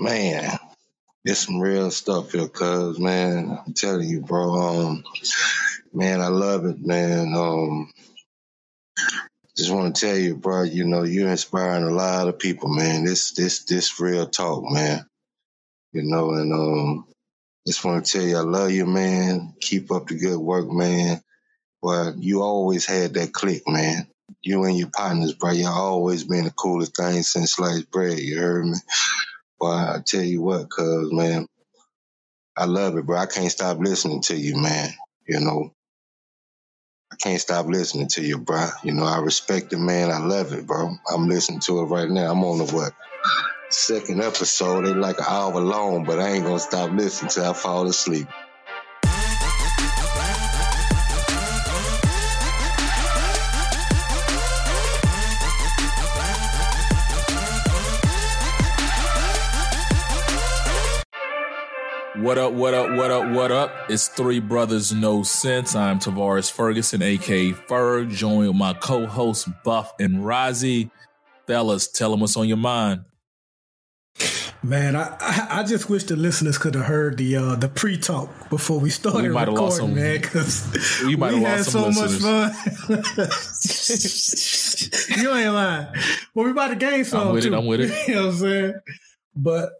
Man, it's some real stuff here, cuz man. I'm telling you, bro. Um, man, I love it, man. Um, just want to tell you, bro. You know, you're inspiring a lot of people, man. This, this, this real talk, man. You know, and um, just want to tell you, I love you, man. Keep up the good work, man. But you always had that click, man. You and your partners, bro. You always been the coolest thing since sliced bread. You heard me? But I tell you what, cuz, man, I love it, bro. I can't stop listening to you, man. You know, I can't stop listening to you, bro. You know, I respect it, man. I love it, bro. I'm listening to it right now. I'm on the what? Second episode. They like an hour long, but I ain't gonna stop listening till I fall asleep. What up, what up, what up, what up? It's Three Brothers No Sense. I'm Tavares Ferguson, aka Ferg, joined with my co-host Buff and Rozzy. Fellas, tell them what's on your mind. Man, I, I, I just wish the listeners could have heard the uh, the pre talk before we started we recording, lost some, man. Because we, we had so listeners. much fun. you ain't lying. Well, we about to gain some. I'm with too. it. I'm with it. you know what I'm saying? But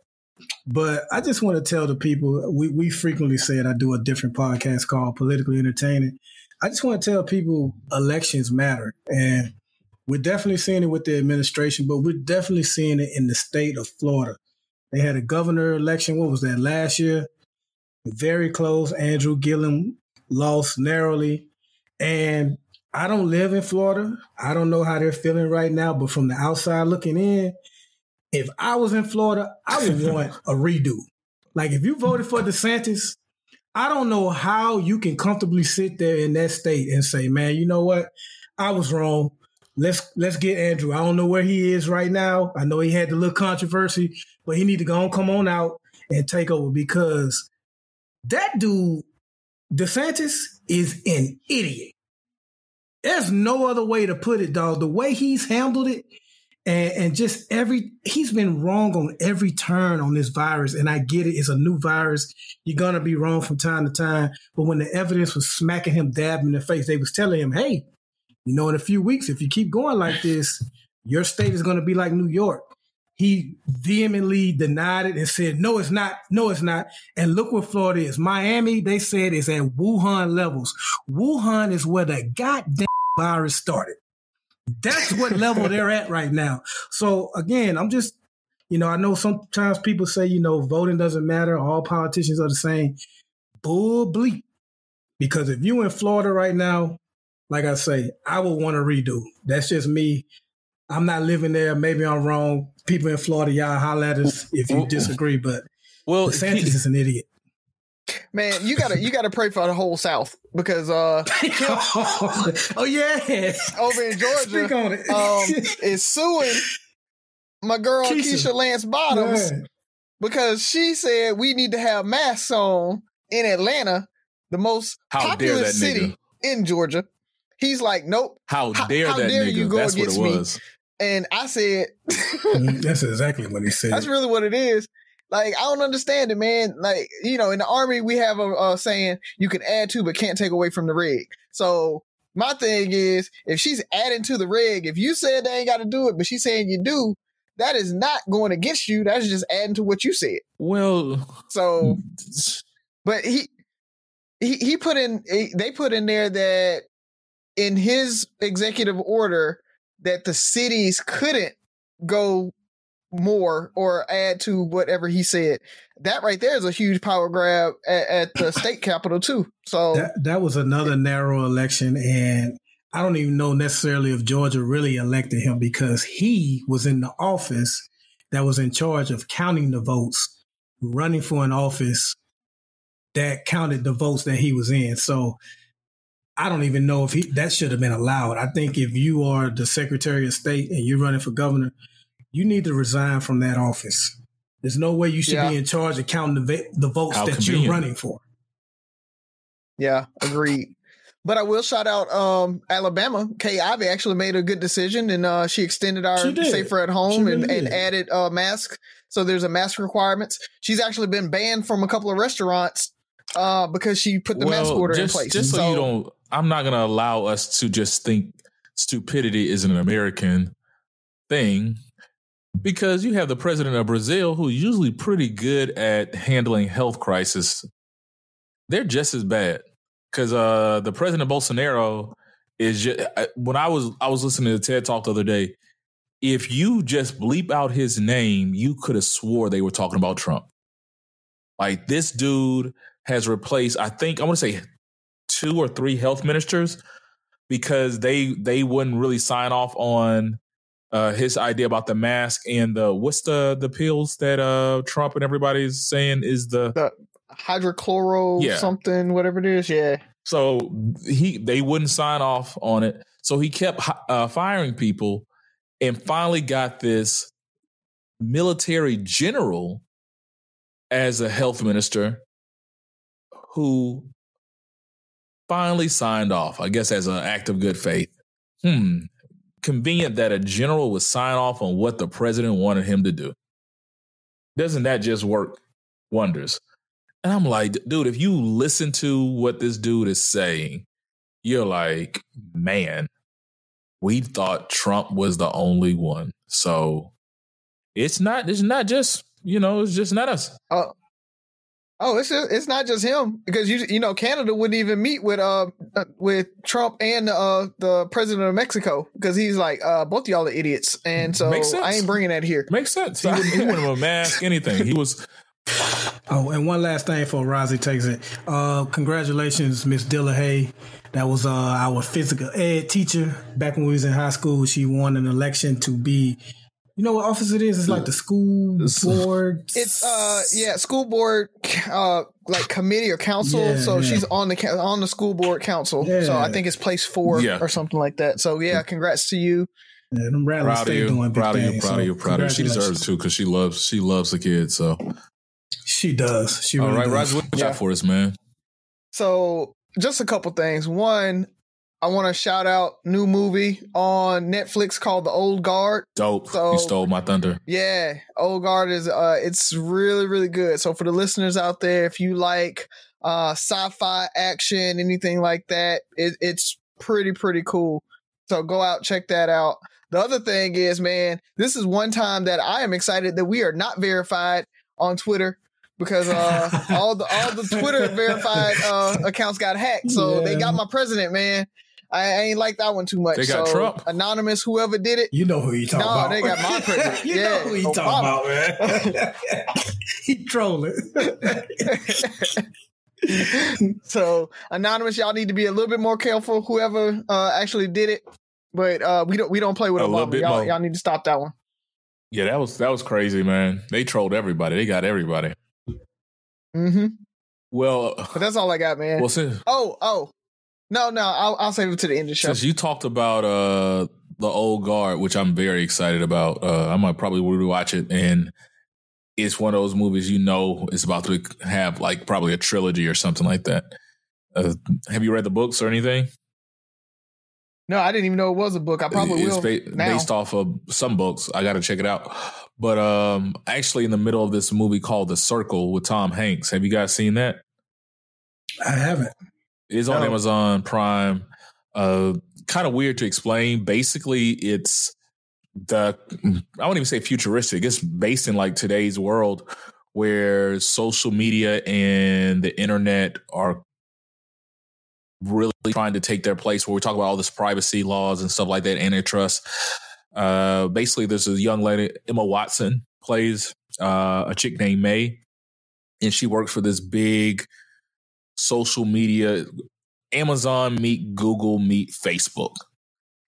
but I just want to tell the people we, we frequently said I do a different podcast called Politically Entertaining. I just want to tell people elections matter. And we're definitely seeing it with the administration, but we're definitely seeing it in the state of Florida. They had a governor election. What was that last year? Very close. Andrew Gillum lost narrowly. And I don't live in Florida. I don't know how they're feeling right now, but from the outside looking in, if I was in Florida, I would want a redo. Like if you voted for DeSantis, I don't know how you can comfortably sit there in that state and say, "Man, you know what? I was wrong. Let's let's get Andrew. I don't know where he is right now. I know he had the little controversy, but he need to go and come on out and take over because that dude, DeSantis, is an idiot. There's no other way to put it, dog. The way he's handled it, and, and just every he's been wrong on every turn on this virus and i get it it's a new virus. You're gonna be wrong from time to time but when the evidence was smacking him dab in the face they was telling him hey you know in a few weeks if you keep going like this your state is gonna be like new york. He vehemently denied it and said no it's not. No it's not. And look what florida is. Miami they said is at wuhan levels. Wuhan is where the goddamn virus started that's what level they're at right now. So again, I'm just, you know, I know sometimes people say, you know, voting doesn't matter. All politicians are the same. Bull bleep. Because if you in Florida right now, like I say, I would want to redo. That's just me. I'm not living there. Maybe I'm wrong. People in Florida, y'all holler at us if you disagree. But well, DeSantis he, is an idiot. Man, you gotta you gotta pray for the whole South because uh oh yeah over in Georgia um is suing my girl Keisha, Keisha Lance Bottoms yeah. because she said we need to have masks on in Atlanta, the most how popular city nigga. in Georgia. He's like, nope. How dare how, that dare nigga? You go That's against what it was. Me? And I said, That's exactly what he said. That's really what it is. Like I don't understand it, man. Like you know, in the army we have a, a saying you can add to but can't take away from the rig. So my thing is, if she's adding to the rig, if you said they ain't got to do it, but she's saying you do, that is not going against you. That's just adding to what you said. Well, so, but he he he put in they put in there that in his executive order that the cities couldn't go more or add to whatever he said. That right there is a huge power grab at, at the state capitol too. So that, that was another narrow election, and I don't even know necessarily if Georgia really elected him because he was in the office that was in charge of counting the votes, running for an office that counted the votes that he was in. So I don't even know if he that should have been allowed. I think if you are the Secretary of State and you're running for governor, you need to resign from that office. There's no way you should yeah. be in charge of counting the, the votes How that convenient. you're running for. Yeah, agreed. But I will shout out um, Alabama. Kay Ivey actually made a good decision, and uh, she extended our she safer at home and, and, added uh, masks. so there's a mask requirements. She's actually been banned from a couple of restaurants uh, because she put the mask order just, in place. Just so, you don't, I'm not going to allow us to just think stupidity is an American thing because you have the president of Brazil who's usually pretty good at handling health crisis. They're just as bad because uh, the president of Bolsonaro is just, when I was I was listening to TED Talk the other day. If you just bleep out his name, you could have swore they were talking about Trump. Like this dude has replaced, I think I want to say two or three health ministers because they they wouldn't really sign off on uh, his idea about the mask and the what's the the pills that uh, Trump and everybody's saying is the, the hydrochloro yeah. something whatever it is yeah so he they wouldn't sign off on it so he kept uh, firing people and finally got this military general as a health minister who finally signed off, I guess, as an act of good faith. Hmm. Convenient that a general would sign off on what the president wanted him to do. Doesn't that just work wonders? And I'm like, dude, if you listen to what this dude is saying, you're like, man, we thought Trump was the only one. So it's not, it's not just, you know, it's just not us. Uh, Oh, it's just, it's not just him because you you know Canada wouldn't even meet with uh, uh with Trump and uh the president of Mexico because he's like uh both y'all are idiots and so I ain't bringing that here. Makes sense. He wouldn't, he wouldn't have a mask anything. He was. Oh, and one last thing for Rozzy takes it. Uh, congratulations, Miss Dillahay. That was uh, our physical ed teacher back when we was in high school. She won an election to be you know what office it is? It's like the school board. It's uh yeah, school board uh like committee or council. Yeah, so yeah. she's on the on the school board council. Yeah. So I think it's place four or something like that. So yeah, congrats to you. Yeah, them proud of you, doing proud of you, proud of you, proud of you. She deserves it too because she loves she loves the kids. So she does. She all really right, Roger, what you got for us, man? So just a couple things. One, I want to shout out new movie on Netflix called The Old Guard. Dope. So, you stole my thunder. Yeah, Old Guard is uh it's really really good. So for the listeners out there, if you like uh sci-fi action, anything like that, it, it's pretty pretty cool. So go out check that out. The other thing is, man, this is one time that I am excited that we are not verified on Twitter because uh, all the all the Twitter verified uh, accounts got hacked. So yeah. they got my president, man. I ain't like that one too much. They got so, Trump. Anonymous, whoever did it. You know who you talking no, about. No, they got my president. you yeah, know who you talking about, man. he trolling. so anonymous, y'all need to be a little bit more careful. Whoever uh, actually did it, but uh, we don't we don't play with a Obama. Y'all, y'all need to stop that one. Yeah, that was that was crazy, man. They trolled everybody. They got everybody. Mm-hmm. Well, but that's all I got, man. Well, since, oh, oh, no, no, I'll, I'll save it to the end of the show. Since you talked about uh, the old guard, which I'm very excited about, uh, I might probably rewatch it, and it's one of those movies you know is about to have like probably a trilogy or something like that. Uh, have you read the books or anything? No, I didn't even know it was a book. I probably it's will. Ba- based off of some books. I got to check it out. But um, actually, in the middle of this movie called The Circle with Tom Hanks, have you guys seen that? I haven't. It's on no. Amazon Prime. Uh, kind of weird to explain. Basically, it's the I won't even say futuristic. It's based in like today's world where social media and the internet are really trying to take their place where we talk about all this privacy laws and stuff like that, antitrust. Uh, basically, there's a young lady, Emma Watson, plays uh, a chick named Mae, and she works for this big social media, Amazon meet Google meet Facebook.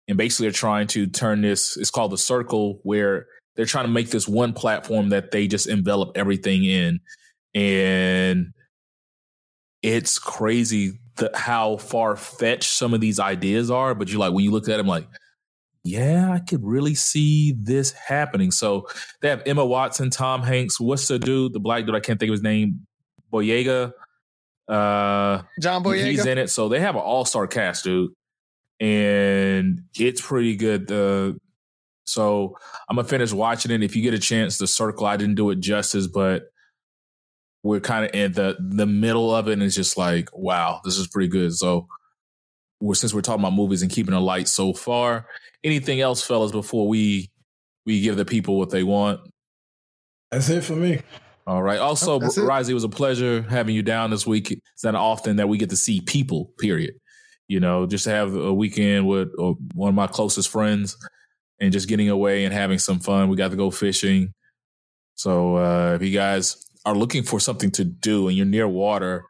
And basically, they're trying to turn this, it's called the circle, where they're trying to make this one platform that they just envelop everything in. And it's crazy the, how far fetched some of these ideas are. But you're like, when you look at them, like, yeah, I could really see this happening. So they have Emma Watson, Tom Hanks. What's the dude, the black dude? I can't think of his name. Boyega. Uh, John Boyega. He's in it. So they have an all star cast, dude. And it's pretty good. The So I'm gonna finish watching it. If you get a chance, The Circle, I didn't do it justice, but we're kind of in the the middle of it, and it's just like, wow, this is pretty good. So, we're, since we're talking about movies and keeping it light so far, anything else, fellas, before we we give the people what they want? That's it for me. All right. Also, Oh, it. It was a pleasure having you down this week. It's not often that we get to see people. Period. You know, just to have a weekend with uh, one of my closest friends and just getting away and having some fun. We got to go fishing. So uh, if you guys are looking for something to do and you're near water,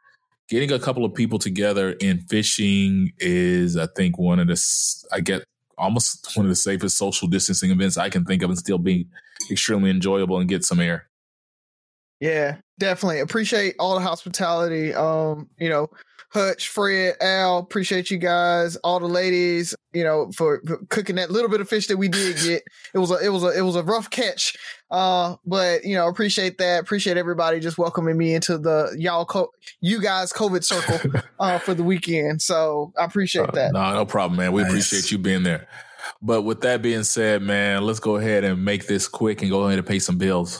getting a couple of people together and fishing is, I think, one of the I get almost one of the safest social distancing events I can think of and still be extremely enjoyable and get some air. Yeah, definitely. Appreciate all the hospitality. Um, you know, Hutch, Fred, Al, appreciate you guys, all the ladies, you know, for, for cooking that little bit of fish that we did get. It was a it was a it was a rough catch. Uh, but you know, appreciate that. Appreciate everybody just welcoming me into the y'all co- you guys COVID circle uh for the weekend. So I appreciate that. No, no problem, man. We Nice. appreciate you being there. But with that being said, man, let's go ahead and make this quick and go ahead and pay some bills.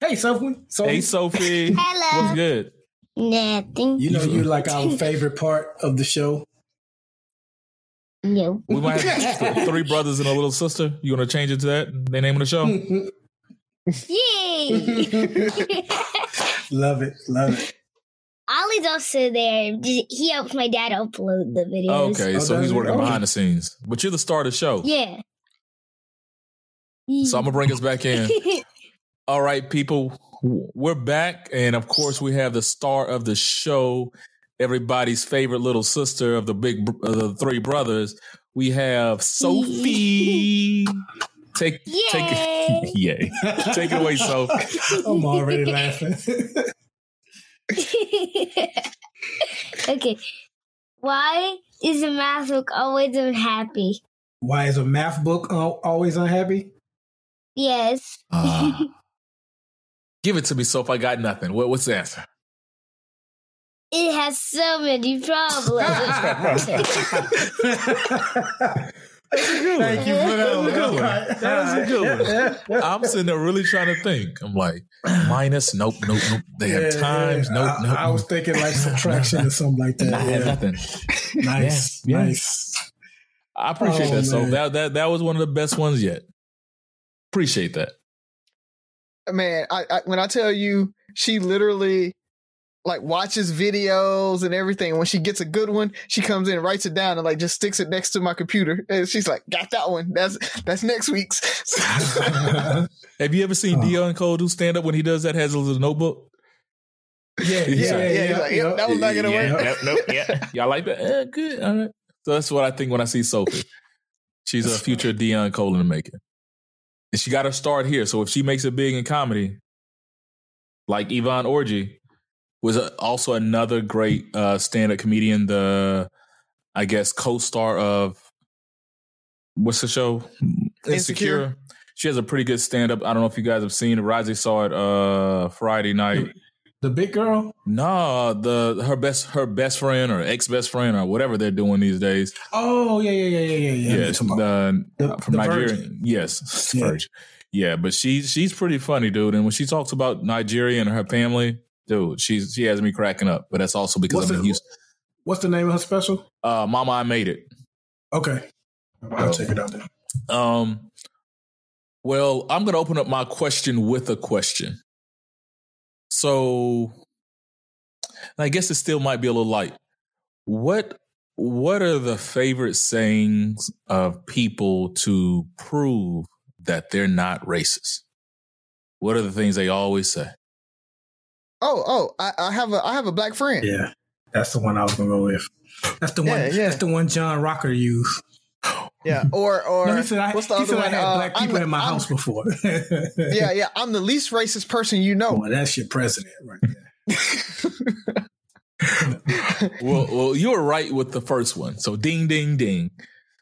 Hey, Sophie. Sophie. Hey, Sophie. Hello. What's good? Nothing. You know you're like our favorite part of the show. No. We might have three brothers and a little sister. You want to change it to that? The name of the show? Yay! love it, love it. Ollie's also there. He helps my dad upload the videos. Okay, Oh, so he's working Okay. behind the scenes. But you're the star of the show. Yeah. So I'm going to bring us back in. All right, people, we're back. And of course, we have the star of the show, everybody's favorite little sister of the big, br- of the three brothers. We have Sophie. Take, take it. Yay. Take it away, Sophie. I'm already laughing. okay. Why is a math book always unhappy? Why is a math book always unhappy? Yes. Ah. Give it to me, Sophie. I got nothing. What, what's the answer? It has so many problems. Thank you for that one. That was a good one. All right. That was a good one. I'm sitting there really trying to think. I'm like, minus, nope, nope, nope. They have Yeah, times, yeah. nope, I, nope. I was thinking like subtraction or something like that. I have Yeah. nothing. Nice, Yeah, yeah. nice. I appreciate Oh, that. So that that that was one of the best ones yet. Appreciate that. Man, I, I when I tell you, she literally like watches videos and everything. When she gets a good one, she comes in and writes it down and like just sticks it next to my computer. And she's like, "Got that one. That's that's next week's." Have you ever seen Oh. Deon Cole do stand up when he does that? Has a little notebook. yeah, yeah, yeah, yeah. yeah, he's like, "Yep, that was not gonna yeah, work." Yep, nope, yeah. Y'all like that? Eh, good. All right. So that's what I think when I see Sophie. She's a future Deon Cole in the making. And she got her start here. So if she makes it big in comedy, like Yvonne Orji was a, also another great uh, stand-up comedian, the I guess co-star of what's the show? Insecure. She has a pretty good stand-up. I don't know if you guys have seen it. Risey saw it uh Friday night. The big girl. No, the her best her best friend or ex best friend or whatever they're doing these days. Oh yeah, yeah, yeah, yeah, yeah. yeah. Yes, the, The- from the Nigeria. Virgin. Yes, Yeah. Virgin. Yeah, but she's she's pretty funny, dude. And when she talks about Nigeria and her family, dude, she's she has me cracking up. But that's also because What's I'm in the- Houston. What's the name of her special? Uh, Mama, I made it. Okay, I'll check it out then. Um, well, I'm going to open up my question with a question. So, I guess it still might be a little light. What What are the favorite sayings of people to prove that they're not racist? What are the things they always say? oh, oh, I, I have a I have a black friend. Yeah, that's the one I was gonna go with. That's the one. Yeah, yeah. That's the one John Rocker used. Yeah, or or No, he said I, what's the he other said I one? had Uh, black people the- in my I'm- house before. Yeah, yeah. I'm the least racist person you know. Boy, that's your president right there. well, well, you were right with the first one. So ding, ding, ding.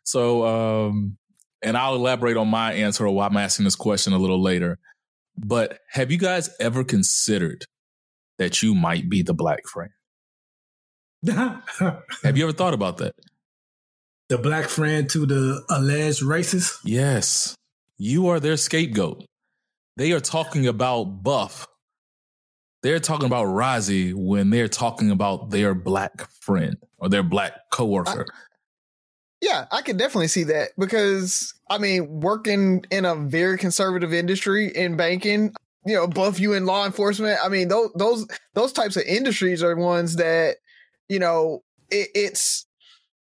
So, um, and I'll elaborate on my answer or why I'm asking this question a little later. But have you guys ever considered that you might be the black friend? Have you ever thought about that? The black friend to the alleged racist. Yes, you are their scapegoat. They are talking about Buff. They're talking about Rozzy when they're talking about their black friend or their black coworker. Yeah, I can definitely see that because I mean, working in a very conservative industry in banking, you know, buff you in law enforcement. I mean, those those those types of industries are ones that, you know, it, it's.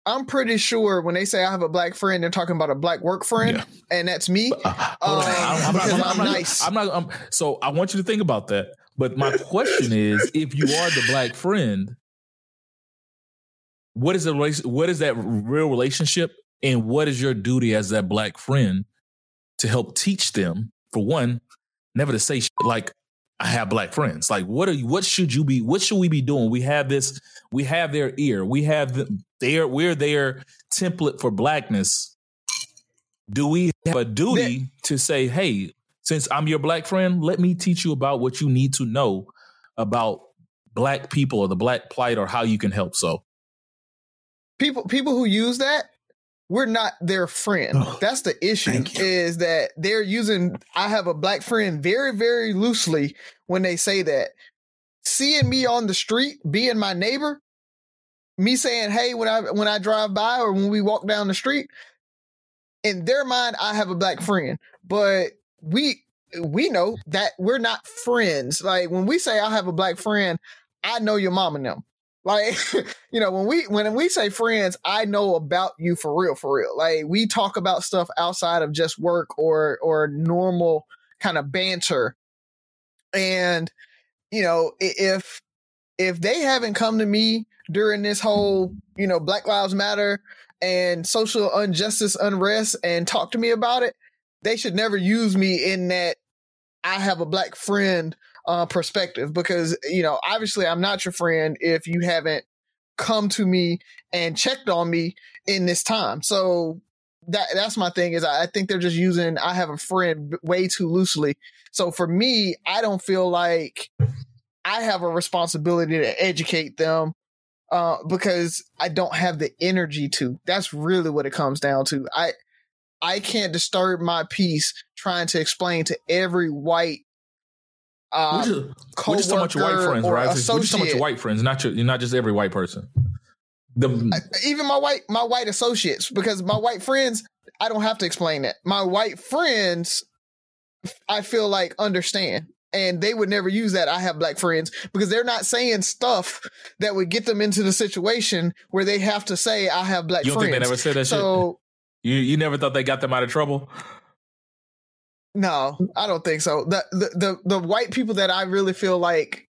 I'm pretty sure when they say I have a black friend, they're talking about a black work friend, Yeah. and that's me. Uh. Um, I'm, I'm, I'm, I'm I'm not, nice. I'm not. I'm, so I want you to think about that. But my question is, if you are the black friend, what is the what is that real relationship, and what is your duty as that black friend to help teach them? For one, never to say like I have black friends. Like what are you? What should you be? What should we be doing? We have this. We have their ear. We have the, their. We're their template for blackness do we have a duty to say, hey, since I'm your black friend, let me teach you about what you need to know about black people or the black plight or how you can help? So, people people who use that we're not their friend. Oh, that's the issue is that they're using i have a black friend very very loosely when they say that. Seeing me on the street being my neighbor me saying hey when i when i drive by or when we walk down the street in their mind i have a black friend. But we we know that we're not friends. Like when we say i have a black friend i know your mom and them like you know when we when we say friends i know about you for real for real. Like we talk about stuff outside of just work or or normal kind of banter. And you know if if they haven't come to me during this whole you know black lives matter and social injustice unrest and talk to me about it they should never use me in that i have a black friend uh, perspective because you know obviously I'm not your friend if you haven't come to me and checked on me in this time. So that that's my thing is I, think they're just using I have a friend way too loosely. So for me, I don't feel like I have a responsibility to educate them uh, because I don't have the energy to. That's really what it comes down to. I I can't disturb my peace trying to explain to every white uh, we're just, we're just talking about your white friends, right? We're just talking about your white friends, not your, you're not just every white person. The, even my white my white associates because my white friends I don't have to explain that. My white friends I feel like understand and they would never use that I have black friends because they're not saying stuff that would get them into the situation where they have to say I have black you don't friends. think they never said that so shit? You you never thought they got them out of trouble? No, I don't think so. The, the the the white people that I really feel like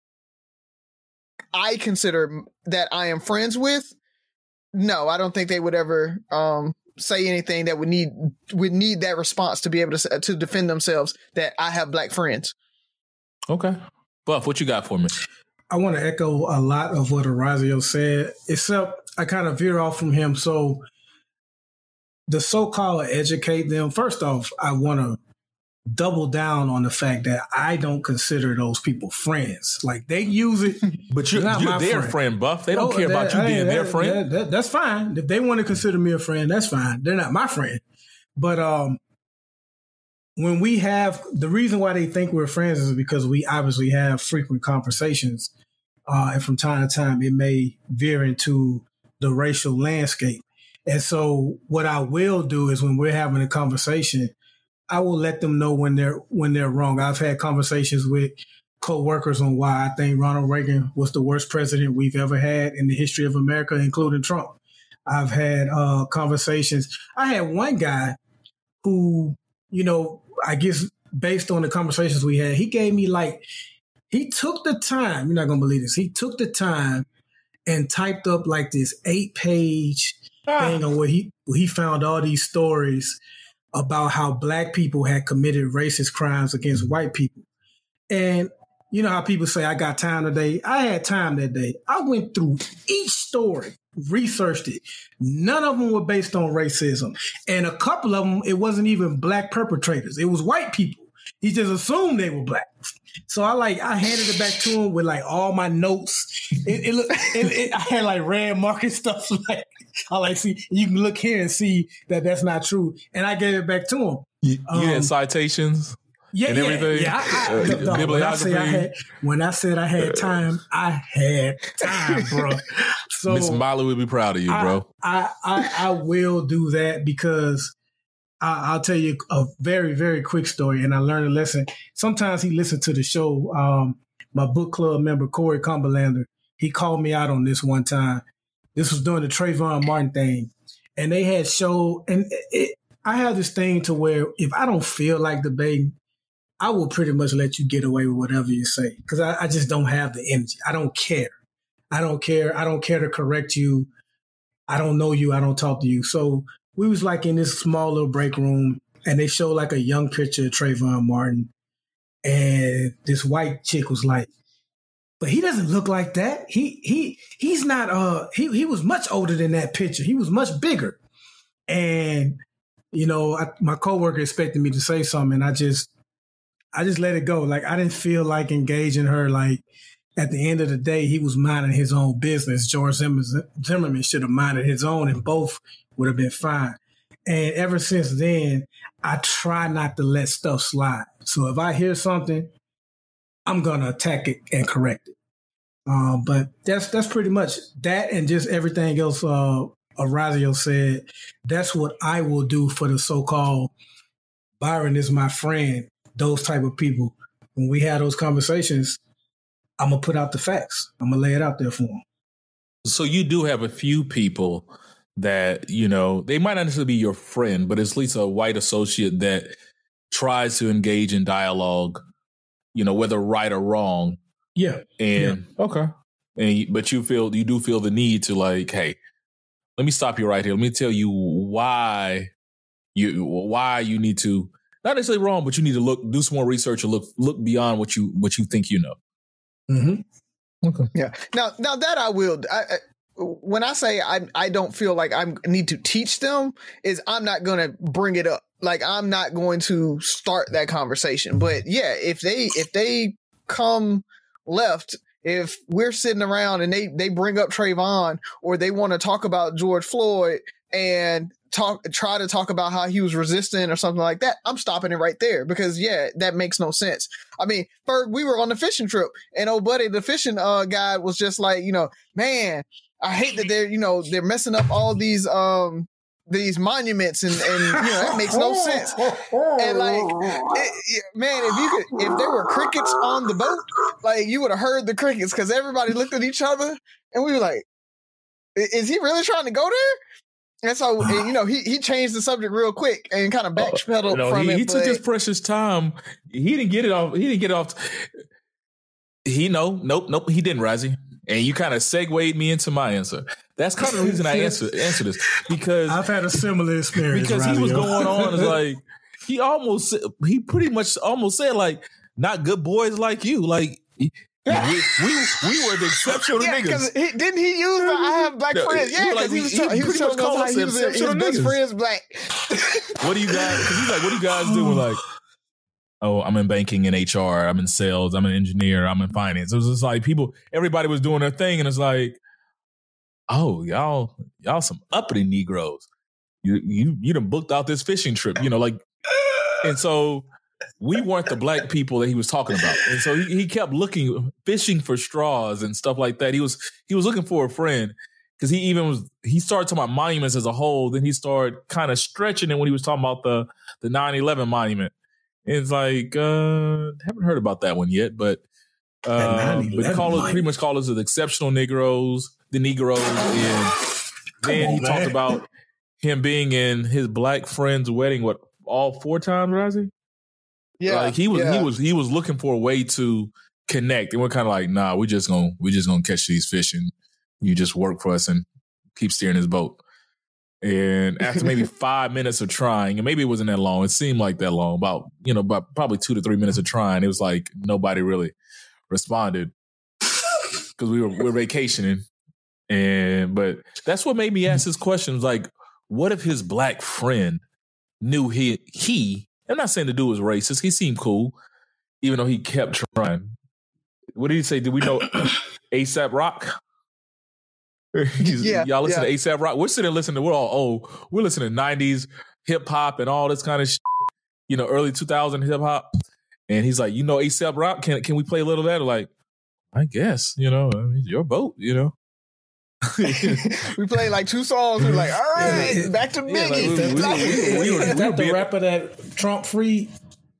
I consider that I am friends with, no, I don't think they would ever um say anything that would need would need that response to be able to to defend themselves that I have black friends. Okay, Buff, what you got for me? I want to echo a lot of what Orazio said, except I kind of veer off from him. So the so-called educate them. First off, I want to double down on the fact that I don't consider those people friends. Like they use it, But you're, Not you're my their friend. friend. Buff. They don't No, care that- about you hey, being their friend. that- that- that's fine. If they want to consider me a friend, that's fine. They're not my friend. But um, when we have the reason why they think we're friends is because we obviously have frequent conversations, uh, and from time to time it may veer into the racial landscape. And so, what I will do is when we're having a conversation, I will let them know when they're when they're wrong. I've had conversations with co-workers on why I think Ronald Reagan was the worst president we've ever had in the history of America, including Trump. I've had uh, conversations. I had one guy who, you know, I guess based on the conversations we had, he gave me like he took the time. You're not gonna believe this. He took the time and typed up like this eight page thing on where he where he found all these stories about how black people had committed racist crimes against mm-hmm. white people. And you know how people say, I got time today? I had time that day. I went through each story, researched it. None of them were based on racism. And a couple of them, it wasn't even black perpetrators, it was white people. He just assumed they were black. So I like I handed it back to him with like all my notes. It, it, it, it I had like red market stuff. Like I like see you can look here and see that that's not true, and I gave it back to him. You, you um, had citations. Yeah, and yeah, everything. Yeah, I, I, uh, no, when, I I had, when I said I had time, I had time, bro. So Miss Molly would be proud of you, bro. I, I, I will do that because I, will tell you a very, very quick story, and I learned a lesson. Sometimes he listened to the show. Um, my book club member Corey Cumberlander, he called me out on this one time. This was during the Trayvon Martin thing, and they had show. And it, I have this thing to where if I don't feel like debating, I will pretty much let you get away with whatever you say because I, I just don't have the energy. I don't care. I don't care. I don't care to correct you. I don't know you. I don't talk to you. So we was like in this small little break room and they showed like a young picture of Trayvon Martin. And this white chick was like, but he doesn't look like that. He he he's not uh he he was much older than that picture. He was much bigger. And you know, I, my coworker expected me to say something and I just I just let it go. Like I didn't feel like engaging her like at the end of the day, he was minding his own business. George Zimmerman should have minded his own, and both would have been fine. And ever since then, I try not to let stuff slide. So if I hear something, I'm gonna attack it and correct it. Um, but that's that's pretty much that, and just everything else. Uh, Orazio said that's what I will do for the so-called Byron is my friend. Those type of people. When we have those conversations, I'm gonna put out the facts. I'm gonna lay it out there for them. So you do have a few people that you know they might not necessarily be your friend, but at least a white associate that tries to engage in dialogue. You know, whether right or wrong. Yeah. And yeah. okay. And but you feel you do feel the need to like, hey, let me stop you right here. Let me tell you why you why you need to not necessarily wrong, but you need to look do some more research and look look beyond what you what you think you know. Mm-hmm. Okay. Yeah. Now, now that I will, I, I, when I say I, I don't feel like I need to teach them, is I'm not going to bring it up. Like I'm not going to start that conversation. But yeah, if they if they come left, if we're sitting around and they they bring up Trayvon or they want to talk about George Floyd and talk try to talk about how he was resistant or something like that, I'm stopping it right there because yeah, that makes no sense. I mean, Ferg, we were on the fishing trip and old buddy, the fishing uh guy was just like, you know, man, I hate that they're, you know, they're messing up all these um these monuments and and you know that makes no sense. And like, it, man, if you could, if there were crickets on the boat, like you would have heard the crickets because everybody looked at each other and we were like, is he really trying to go there? And so, and, you know, he he changed the subject real quick and kind of uh, backpedaled no, from he, it. He took his precious time. He didn't get it off. He didn't get it off. He no, nope, nope. He didn't, Razi. And you kind of segued me into my answer. That's kind of the reason I answer answer this because I've had a similar experience. Because he was going on, like he almost, he pretty much almost said like, "Not good boys like you." Like yeah. we, we, we were the exceptional yeah, niggas. He, didn't he use the I have black no, friends? Yeah, because like, he was, he, he, he was telling us how he was his niggas. best friends black. what do you guys? He's like, what do you guys do? Like, oh, I'm in banking and HR. I'm in sales. I'm an engineer. I'm in finance. It was just like people, everybody was doing their thing, and it's like, oh, y'all, y'all some uppity Negroes. You you you done booked out this fishing trip. You know, like, and so we weren't the black people that he was talking about. And so he, he kept looking, fishing for straws and stuff like that. He was he was looking for a friend because he even was he started talking about monuments as a whole. Then he started kind of stretching it when he was talking about the the 9-11 monument. And it's like uh haven't heard about that one yet, but uh, but call it pretty much call us the exceptional Negroes, the Negroes, and then on, he man. talked about him being in his black friend's wedding. What all four times, Razi? Yeah, like he was yeah. he was he was looking for a way to connect, and we're kind of like, nah, we're just gonna we're just gonna catch these fish, and you just work for us and keep steering his boat. And after maybe five minutes of trying, and maybe it wasn't that long, it seemed like that long, about, you know, about probably two to three minutes of trying, it was like nobody really responded because we were, we were vacationing. And, but that's what made me ask this question like, what if his black friend knew he, he, I'm not saying the dude was racist, he seemed cool, even though he kept trying. What did he say? Did we know ASAP Rock? Yeah, y'all listen yeah. to ASAP Rock. We're sitting listening to we're all old. We're listening to '90s hip hop and all this kind of, shit, you know, early 2000 hip hop. And he's like, you know, ASAP Rock. Can can we play a little of that? We're like, I guess, you know, I mean, your boat, you know. we played like two songs. We're like, all right, Yeah, back to yeah, like, Biggie. we- we- we- we were- Is we that the being- rapper that Trump freed?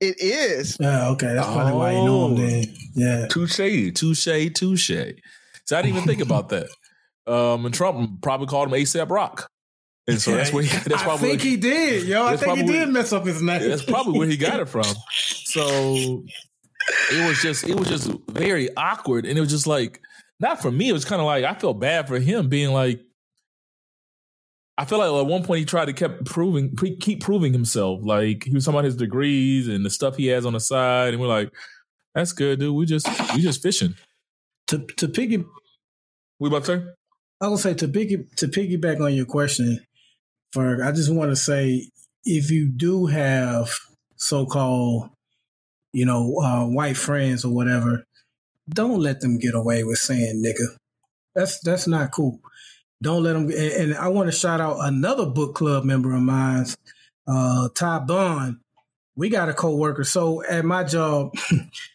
it is. Yeah, okay, that's probably why you know him. Oh. Then, yeah. Touche, touche, touche. So I didn't even think about that. Um, and Trump probably called him ASAP Rock, and so that's where he, that's I probably think he did, yo. I think he probably- did mess up his name. that's probably where he got it from. So it was just it was just very awkward, and it was just like not for me. It was kind of like I felt bad for him being like. I feel like at one point he tried to keep proving, keep proving himself. Like he was talking about his degrees and the stuff he has on the side, and we're like, "That's good, dude. We just we just fishing." to to piggy. We about to say? I was gonna say to piggy to piggyback on your question, Ferg. I just want to say if you do have so called, you know, uh, white friends or whatever, don't let them get away with saying nigga. That's that's not cool. Don't let them. And, I want to shout out another book club member of mine, uh, Ty Bond. We got a co-worker. So at my job,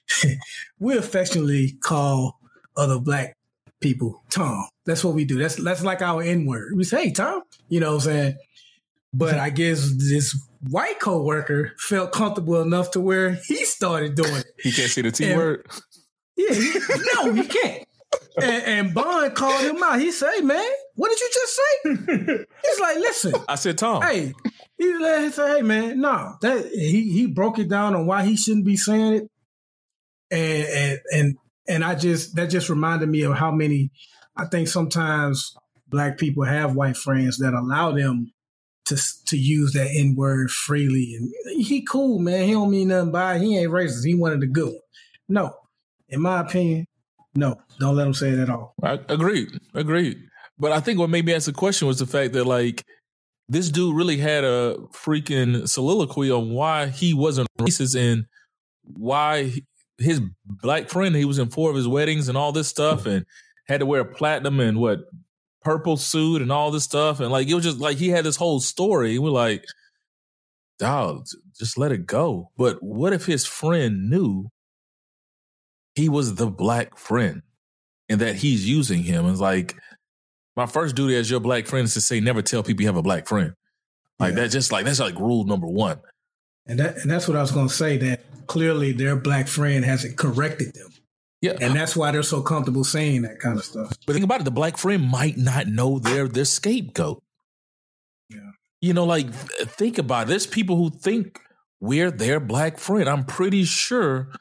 we affectionately call other black people Tom. That's what we do. That's that's like our N word. We say, hey, Tom, you know what I'm saying? But I guess this white coworker felt comfortable enough to where he started doing it. He can't say the T Yeah. word. Yeah, he, no, he can't. And, and Bond called him out. He said, "Man, what did you just say?" He's like, "Listen, I said Tom. hey." He he said, "Hey, man, no." That he he broke it down on why he shouldn't be saying it, and and and and I just that just reminded me of how many I think sometimes black people have white friends that allow them to to use that N word freely. And he cool, man. He don't mean nothing by it. He ain't racist. He wanted the good ones. No, in my opinion, no. Don't let him say it at all. I agreed. Agreed. But I think what made me ask the question was the fact that like this dude really had a freaking soliloquy on why he wasn't racist and why his black friend he was in four of his weddings and all this stuff and had to wear platinum and what purple suit and all this stuff and like it was just like he had this whole story and we're like dog just let it go but what if his friend knew he was the black friend and that he's using him. It's like my first duty as your black friend is to say never tell people you have a black friend. Like Yeah. that, just like that's like rule number one. And that and that's what I was going to say. That clearly their black friend hasn't corrected them, Yeah, and that's why they're so comfortable saying that kind of stuff. but think about it: the black friend might not know they're their scapegoat. Yeah. You know, like think about it. There's people who think we're their black friend. I'm pretty sure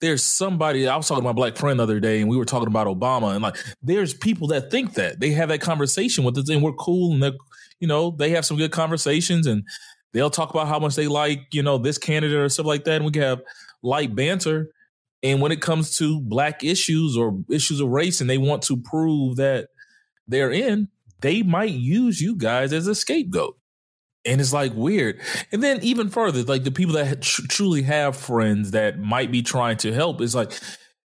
there's somebody. I was talking to my black friend the other day, and we were talking about Obama, and like there's people that think that they have that conversation with us, and we're cool, and they're, you know they have some good conversations, and they'll talk about how much they like you know this candidate or stuff like that, and we can have light banter. And when it comes to black issues or issues of race, and they want to prove that they're in, they might use you guys as a scapegoat. And it's like weird. And then even further, like the people that tr- truly have friends that might be trying to help, is like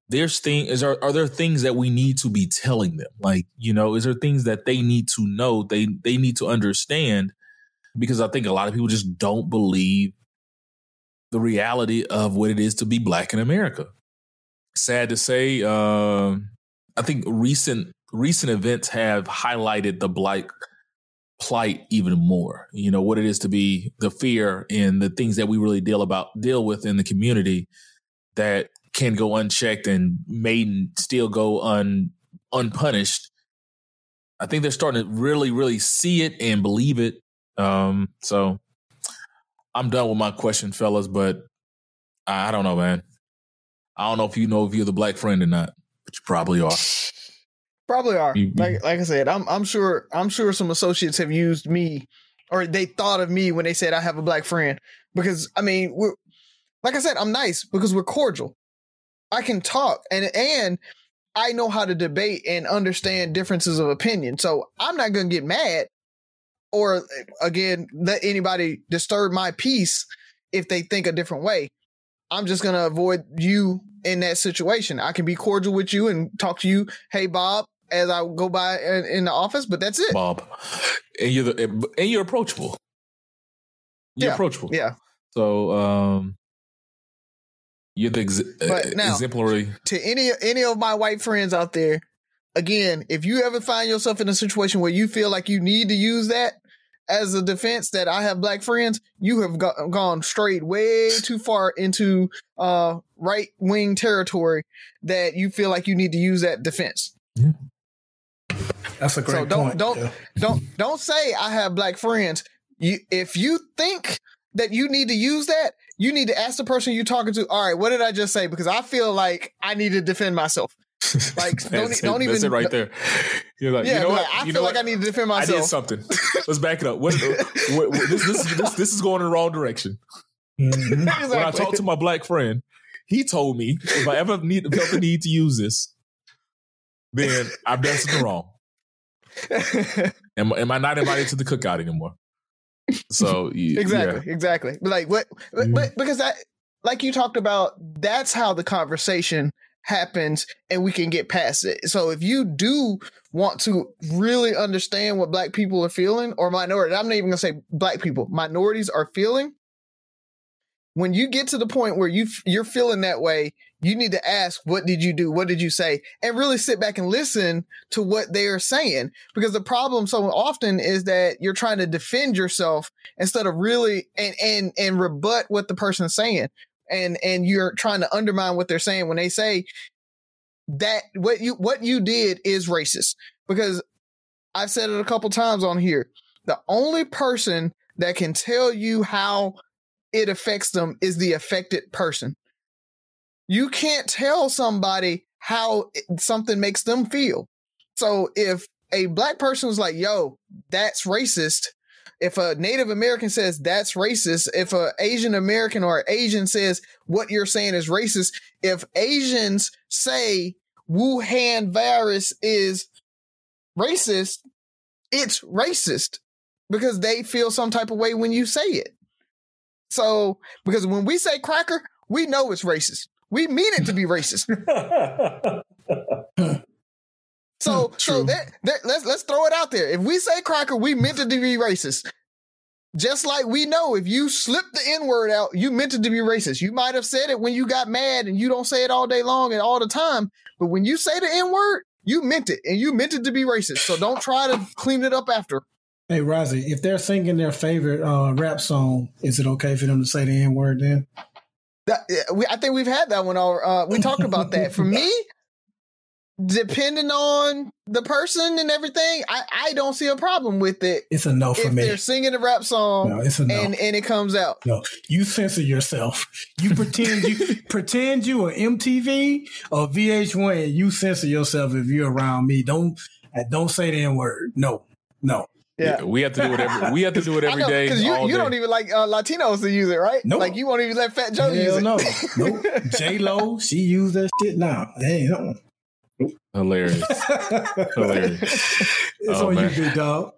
there's thing is are, are there things that we need to be telling them? Like, you know, is there things that they need to know, they they need to understand? Because I think a lot of people just don't believe the reality of what it is to be black in America. Sad to say, uh, I think recent recent events have highlighted the black plight even more. You know what it is to be the fear and the things that we really deal about deal with in the community that can go unchecked and may still go un unpunished. I think they're starting to really, really see it and believe it. Um, so I'm done with my question, fellas, but I, I don't know, man. I don't know if you know if you're the black friend or not, but you probably are. Probably are. You- like like I said, I'm I'm sure I'm sure some associates have used me or they thought of me when they said I have a black friend. Because I mean, we're like I said, I'm nice because we're cordial. I can talk and and I know how to debate and understand differences of opinion. So I'm not gonna get mad or eh, again let anybody disturb my peace if they think a different way. I'm just gonna avoid you in that situation. I can be cordial with you and talk to you, hey Bob, as I go by in, in the office, but that's it. Bob, and you're the, and you're approachable. You're Yeah. approachable. Yeah. So um, you're the ex- But now- exemplary. to any any of my white friends out there, again, if you ever find yourself in a situation where you feel like you need to use that as a defense that I have black friends, you have go- gone straight way too far into uh, right wing territory that you feel like you need to use that defense. That's a great So don't point. don't yeah. don't don't say I have black friends. You if you think that you need to use that, you need to ask the person you're talking to. All right, what did I just say? Because I feel like I need to defend myself. Like, don't don't it, That's even- it right there. You're like, Yeah, you know what? I you feel like what? I need to defend myself. I did something. Let's back it up. What, what, what- this, this, this, this is going in the wrong direction. Mhm. When I Exactly. talked to my black friend, he told me if I ever need felt the need to use this, then I've done something wrong. Am, am I not invited to the cookout anymore? So y- exactly, exactly. But like what? But, Mhm. but because that, like you talked about, that's how the conversation happens, and we can get past it. So if you do want to really understand what Black people are feeling, or minority, I'm not even gonna say Black people, minorities are feeling. When you get to the point where you you're feeling that way, you need to ask, "What did you do? What did you say?" and really sit back and listen to what they are saying. Because the problem so often is that you're trying to defend yourself instead of really and and and rebut what the person's saying and and you're trying to undermine what they're saying when they say that what you what you did is racist. Because I've said it a couple times on here the only person that can tell you how it affects them is the affected person. You can't tell somebody how something makes them feel. So if a black person was like yo that's racist if a Native American says that's racist, if a Asian American or Asian says what you're saying is racist, if Asians say Wuhan virus is racist, it's racist because they feel some type of way when you say it. So, because when we say cracker, we know it's racist. We mean it to be racist. So, so that, that, let's let's throw it out there. If we say cracker, we meant to be racist. Just like we know, if you slip the N word out, you meant it to be racist. You might have said it when you got mad, and you don't say it all day long and all the time. But when you say the N word, you meant it, and you meant it to be racist. So don't try to clean it up after. Hey, Rozzy, if they're singing their favorite uh, rap song, is it okay for them to say the N word then? That, we, I think we've had that one. All uh, we talked about that. For me, depending on the person and everything, I, I don't see a problem with it It's a no for if me. they're singing a rap song No, it's a no. and and it comes out. No, you censor yourself. You pretend you pretend you are MTV or VH1. And you censor yourself if you're around me. Don't uh, don't say the N word. No, no. Yeah. we have to do it every. We have to do it I every know day. because you, you day. don't even like uh, Latinos to use it, right? Nope. Like you won't even let Fat Joe use it. no, nope. J Lo, she used that shit now. Hey, uh-uh. Hilarious. Hilarious. it's Oh, on man. you, big dog.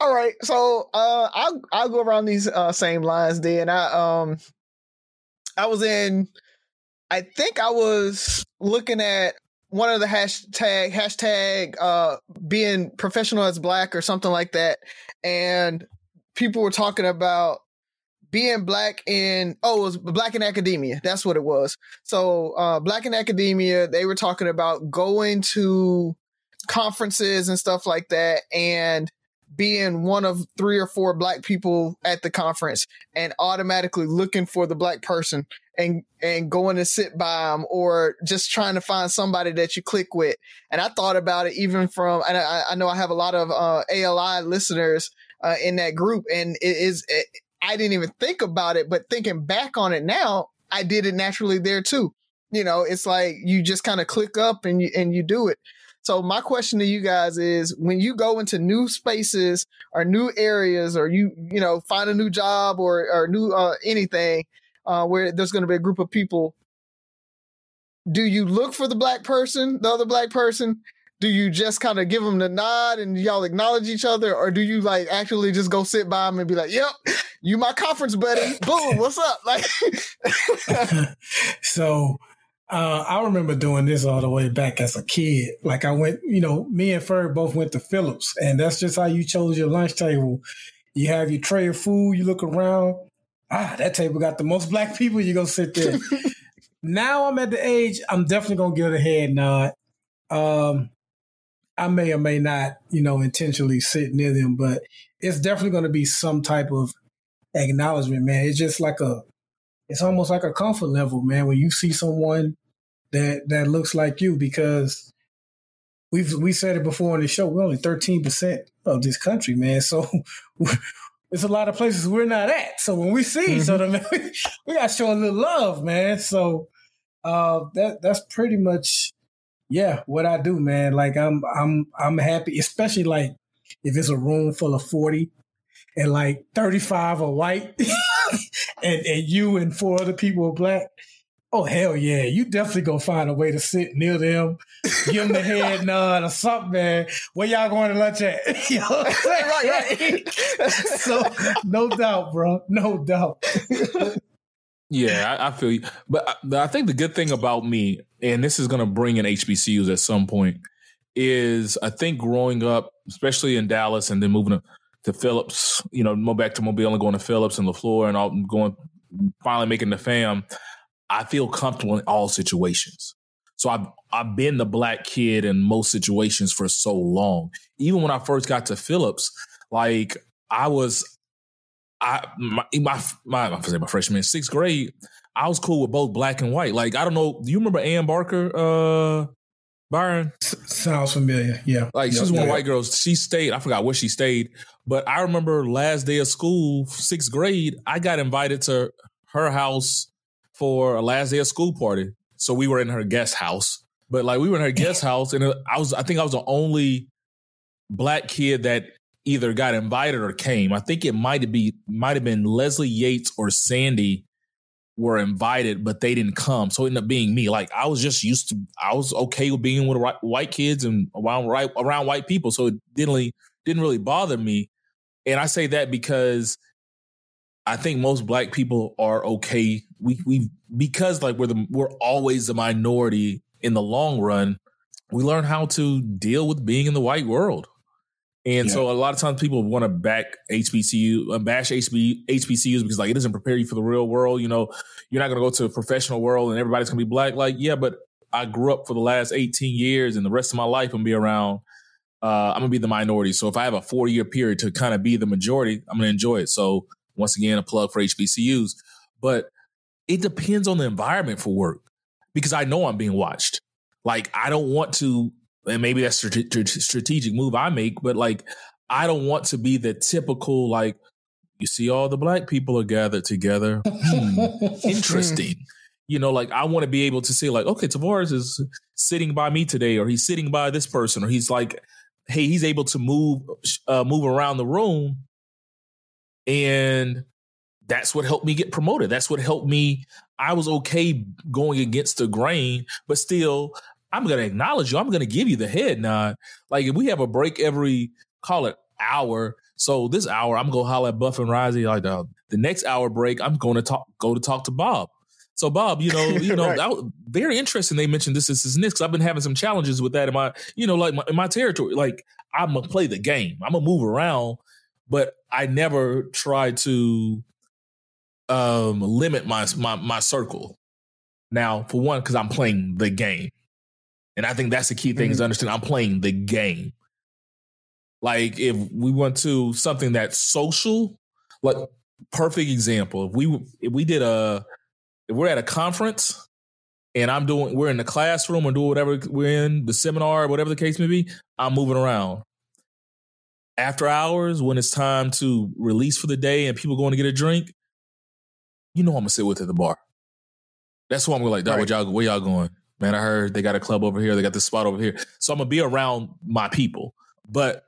All right, so uh, I'll I'll go around these uh, same lines. Then I um I was in, I think I was looking at one of the hashtag hashtag uh being professional as black or something like that, and people were talking about being black in oh it was black in academia. That's what it was. So uh black in academia they were talking about going to conferences and stuff like that and being one of three or four black people at the conference and automatically looking for the black person and and going to sit by them or just trying to find somebody that you click with. And i thought about it even from and i, I know i have a lot of uh, ali listeners uh, in that group and it is it, i didn't even think about it but thinking back on it now i did it naturally there too you know it's like you just kind of click up and you and you do it So my question to you guys is when you go into new spaces or new areas or you, you know, find a new job or, or new, uh, anything, uh, where there's going to be a group of people, do you look for the black person, the other black person? Do you just kind of give them the nod and y'all acknowledge each other? Or do you like actually just go sit by them and be like, yep, you my conference buddy. Boom, what's up? Like, so uh, I remember doing this all the way back as a kid. Like I went, you know, me and Ferg both went to Phillips, and that's just how you chose your lunch table. You have your tray of food, you look around, ah, that table got the most black people, you go sit there. now I'm at the age, I'm definitely gonna give it a head nod. Um, I may or may not, you know, intentionally sit near them, but it's definitely gonna be some type of acknowledgement, man. It's just like a it's almost like a comfort level, man, when you see someone that that looks like you because we've we said it before on the show, we're only 13% of this country, man. So it's a lot of places we're not at. So when we see mm-hmm. each other, man, we, we gotta show a little love, man. So uh that that's pretty much yeah, what I do, man. Like I'm I'm I'm happy, especially like if it's a room full of 40 and like 35 are white and, and you and four other people are black, oh hell yeah, you definitely gonna find a way to sit near them, give them the head nod or something, man. Where y'all going to lunch at? you know what I'm saying? right, right. so no doubt, bro. No doubt. yeah, I, I, feel you. But uh, I, I think the good thing about me, and this is gonna bring in HBCUs at some point, is I think growing up, especially in Dallas and then moving to to Phillips, you know, go back to Mobile and going to Phillips and LeFlore and all going finally making the fam, I feel comfortable in all situations. So I've I've been the black kid in most situations for so long. Even when I first got to Phillips, like I was I my my my, my, my freshman sixth grade, I was cool with both black and white. Like I don't know, do you remember Ann Barker? Uh Byron? sounds familiar. Yeah. Like she's one of white girls. She stayed, I forgot where she stayed, but I remember last day of school, sixth grade, I got invited to her house for a last day of school party. So we were in her guest house. But like we were in her guest house and uh, I was I think I was the only black kid that either got invited or came. I think it might be might have been Leslie Yates or Sandy were invited, but they didn't come. So it ended up being me. Like I was just used to, I was okay with being with white kids and around right around white people. So it didn't really didn't really bother me. And I say that because I think most black people are okay. We we because like we're the we're always the minority in the long run. We learn how to deal with being in the white world. And yeah. so a lot of times people want to back HBCU, uh, bash HB, HBCUs because like it doesn't prepare you for the real world. You know, you're not going to go to a professional world and everybody's going to be black. Like, yeah, but I grew up for the last 18 years and the rest of my life I'm going to be around. Uh, I'm going to be the minority. So if I have a four year period to kind of be the majority, I'm going to enjoy it. So once again, a plug for HBCUs. But it depends on the environment for work because I know I'm being watched. Like I don't want to and maybe that's a strategic move I make, but like I don't want to be the typical like you see all the black people are gathered together. Hmm, interesting. You know, like I want to be able to say like, okay, Tavares is sitting by me today, or he's sitting by this person, or he's like, hey, he's able to move uh, move around the room, and that's what helped me get promoted. That's what helped me. I was okay going against the grain, but still, I'm going to acknowledge you. I'm going to give you the head nod. Like if we have a break every, call it hour. So this hour, I'm going to holler at Buff and Risey. Like the, the next hour break, I'm going to talk, go to talk to Bob. So Bob, you know, you know, right. very interesting. They mentioned this, this, this, this, I've been having some challenges with that in my, you know, like my, in my territory. Like I'm gonna play the game. I'm gonna move around, but I never try to um limit my my my circle. Now, for one, because I'm playing the game. And I think that's the key thing mm-hmm. is understand I'm playing the game. Like if we went to something that's social, like perfect example. If we if we did a if we're at a conference and I'm doing we're in the classroom or doing whatever we're in, the seminar, whatever the case may be, I'm moving around. After hours, when it's time to release for the day and people going to get a drink, you know I'm gonna sit with at the bar. That's why I'm like, right. where y'all where y'all going? Man, I heard they got a club over here, they got this spot over here. So I'm gonna be around my people. But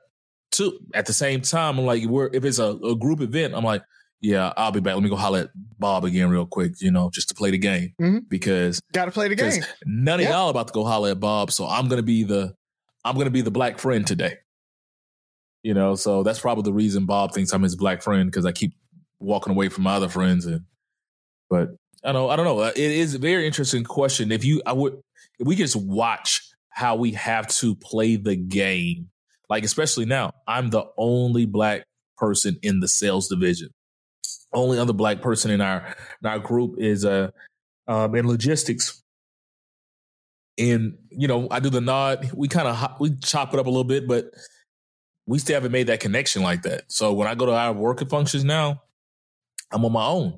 to at the same time, I'm like, we're if it's a, a group event, I'm like, yeah, I'll be back. Let me go holler at Bob again real quick, you know, just to play the game Mhm. because Got to play the game. none of y'all about to go holler at Bob. So I'm gonna be the I'm gonna be the black friend today. You know, so that's probably the reason Bob thinks I'm his black friend because I keep walking away from my other friends and but I don't know, I don't know. Uh, It is a very interesting question. If you I would if we just watch how we have to play the game, like especially now, I'm the only black person in the sales division. Only other black person in our in our group is uh um in logistics and you know i do the nod we kind of we chop it up a little bit but we still haven't made that connection like that so when i go to our working functions now i'm on my own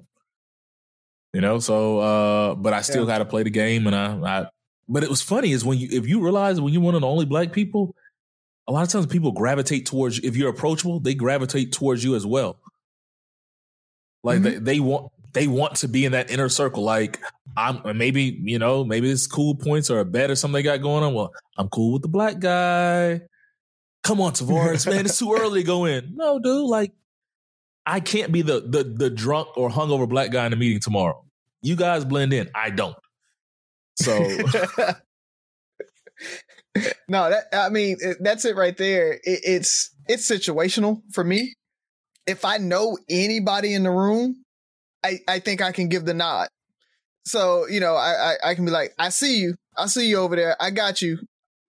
you know so uh but i still Yeah. got to play the game and I, I but it was funny is when you if you realize when you're one of the only black people a lot of times people gravitate towards if you're approachable they gravitate towards you as well like they, they want they want to be in that inner circle like I'm maybe you know maybe it's cool points or a bet or something they got going on. Well, I'm cool with the black guy. Come on, Tavares, man, it's too early to go in. No, dude, like I can't be the the the drunk or hungover black guy in the meeting tomorrow. You guys blend in. I don't. So no, that I mean that's it right there. It, it's it's situational for me. If I know anybody in the room, I I think I can give the nod. So you know, I I, I can be like, I see you, I see you over there, I got you.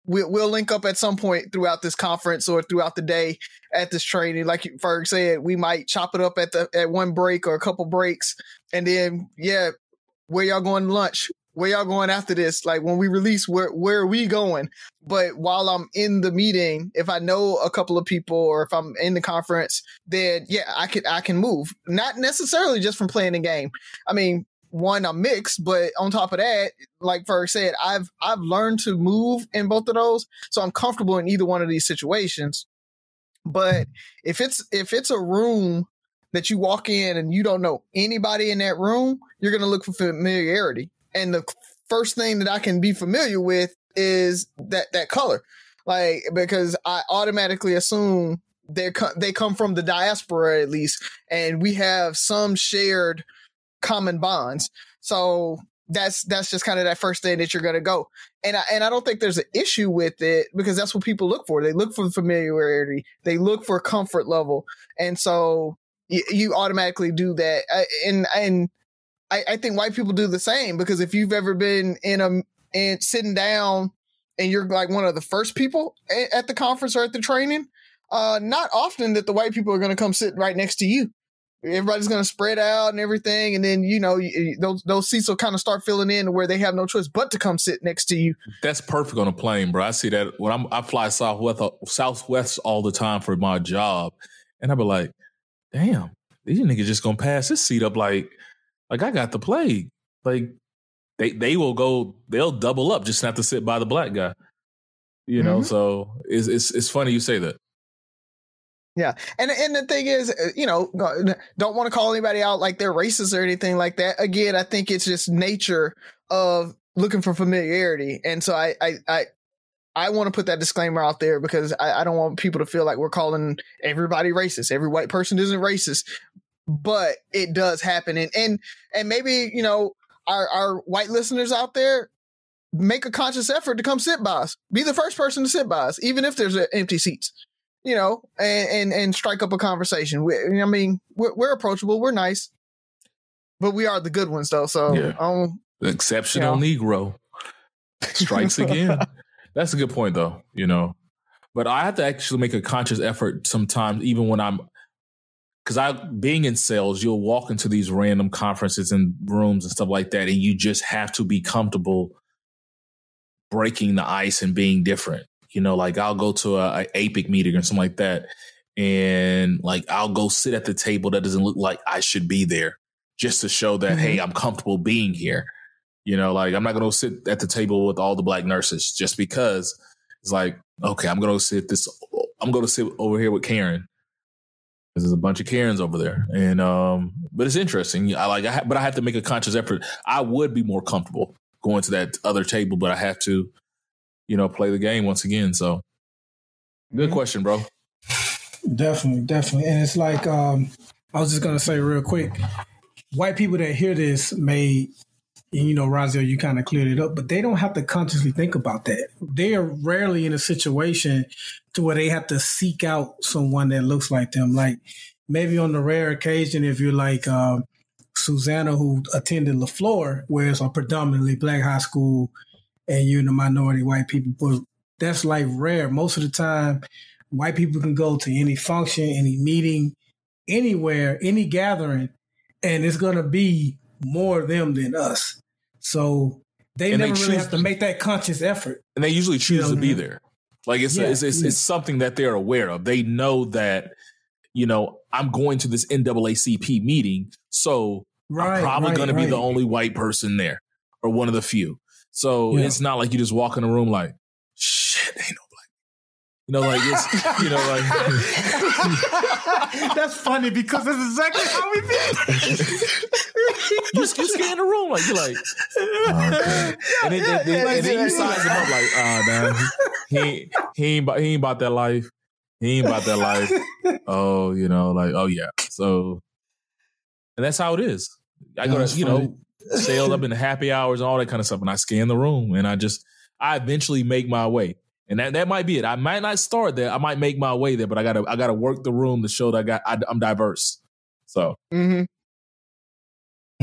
We'll we'll link up at some point throughout this conference or throughout the day at this training. Like Ferg said, we might chop it up at the at one break or a couple breaks, and then yeah, where y'all going to lunch? Where y'all going after this? Like when we release, where where are we going? But while I'm in the meeting, if I know a couple of people or if I'm in the conference, then yeah, I can I can move. Not necessarily just from playing the game. I mean, one, I'm mixed, but on top of that, like Ferg said, I've I've learned to move in both of those, so I'm comfortable in either one of these situations. But if it's if it's a room that you walk in and you don't know anybody in that room, you're gonna look for familiarity. And the first thing that I can be familiar with is that that color, like because I automatically assume they co- they come from the diaspora at least, and we have some shared common bonds. So that's that's just kind of that first thing that you're gonna go. And I and I don't think there's an issue with it because that's what people look for. They look for familiarity. They look for comfort level, and so you, you automatically do that. I, and and I, I think white people do the same because if you've ever been in a and sitting down and you're like one of the first people at the conference or at the training, uh, not often that the white people are going to come sit right next to you. Everybody's going to spread out and everything, and then you know those those seats will kind of start filling in where they have no choice but to come sit next to you. that's perfect on a plane, bro. I see that when I'm I fly Southwest Southwest all the time for my job, and I be like, damn, these niggas just gonna pass this seat up like like I got the plague. Like they they will go, they'll double up just not to sit by the black guy. You know, Mhm. so it's it's it's funny you say that. Yeah, and and the thing is, uh, you know, don't want to call anybody out like they're racist or anything like that. Again, I think it's just nature of looking for familiarity, and so I I I, I want to put that disclaimer out there because I, I don't want people to feel like we're calling everybody racist. Every white person isn't racist, but it does happen, and and and maybe you know our our white listeners out there make a conscious effort to come sit by us. Be the first person to sit by us, even if there's uh, empty seats you know, and and, and strike up a conversation. We, I mean, we're, we're approachable, we're nice, but we are the good ones though. So, Yeah. um, The exceptional Negro strikes again. That's a good point, though. You know, but I have to actually make a conscious effort sometimes, even when I'm, because I being in sales, you'll walk into these random conferences and rooms and stuff like that, and you just have to be comfortable breaking the ice and being different. You know, like I'll go to a, a APIC meeting or something like that, and like I'll go sit at the table that doesn't look like I should be there, just to show that Mhm. hey, I'm comfortable being here. You know, like I'm not going to sit at the table with all the black nurses just because it's like, okay, I'm going to sit this, I'm to sit over here with Karen. There's a bunch of Karens over there, and um, but it's interesting. I like, I ha- but I have to make a conscious effort. I would be more comfortable going to that other table, but I have to, you know, play the game once again. So, good mm-hmm. question, bro. Definitely, definitely, and it's like um, I was just gonna say real quick, white people that hear this may and you know, Raziel, you kind of cleared it up, but they don't have to consciously think about that. They are rarely in a situation to where they have to seek out someone that looks like them. Like maybe on the rare occasion, if you're like uh, Susanna, who attended LeFlore, where it's a predominantly black high school, and you're in the minority white people, but that's like rare. Most of the time, white people can go to any function, any meeting, anywhere, any gathering, and it's going to be more of them than us. So they and never they really have to make that conscious effort. And they usually choose you know to be there. Like it's, yeah, it's, it's, yeah. it's something that they're aware of. They know that, you know, I'm going to this NAACP meeting, so right, I'm probably right, going right. to be the only white person there or one of the few. So yeah. it's not like you just walk in a room like, shit, ain't no you know, like it's you know, like that's funny because that's exactly how we feel. you, you scan the room like you're like, oh, and, then, then, and then you size him up like, ah, oh, man, he ain't he ain't he ain't about that life. He ain't about that life. Oh, you know, like oh yeah. So, and that's how it is. I go to you know sail up in the happy hours and all that kind of stuff, and I scan the room, and I just I eventually make my way. And that, that might be it. I might not start there. I might make my way there, but I gotta I gotta work the room to show that I got I, am diverse. So. Mm-hmm.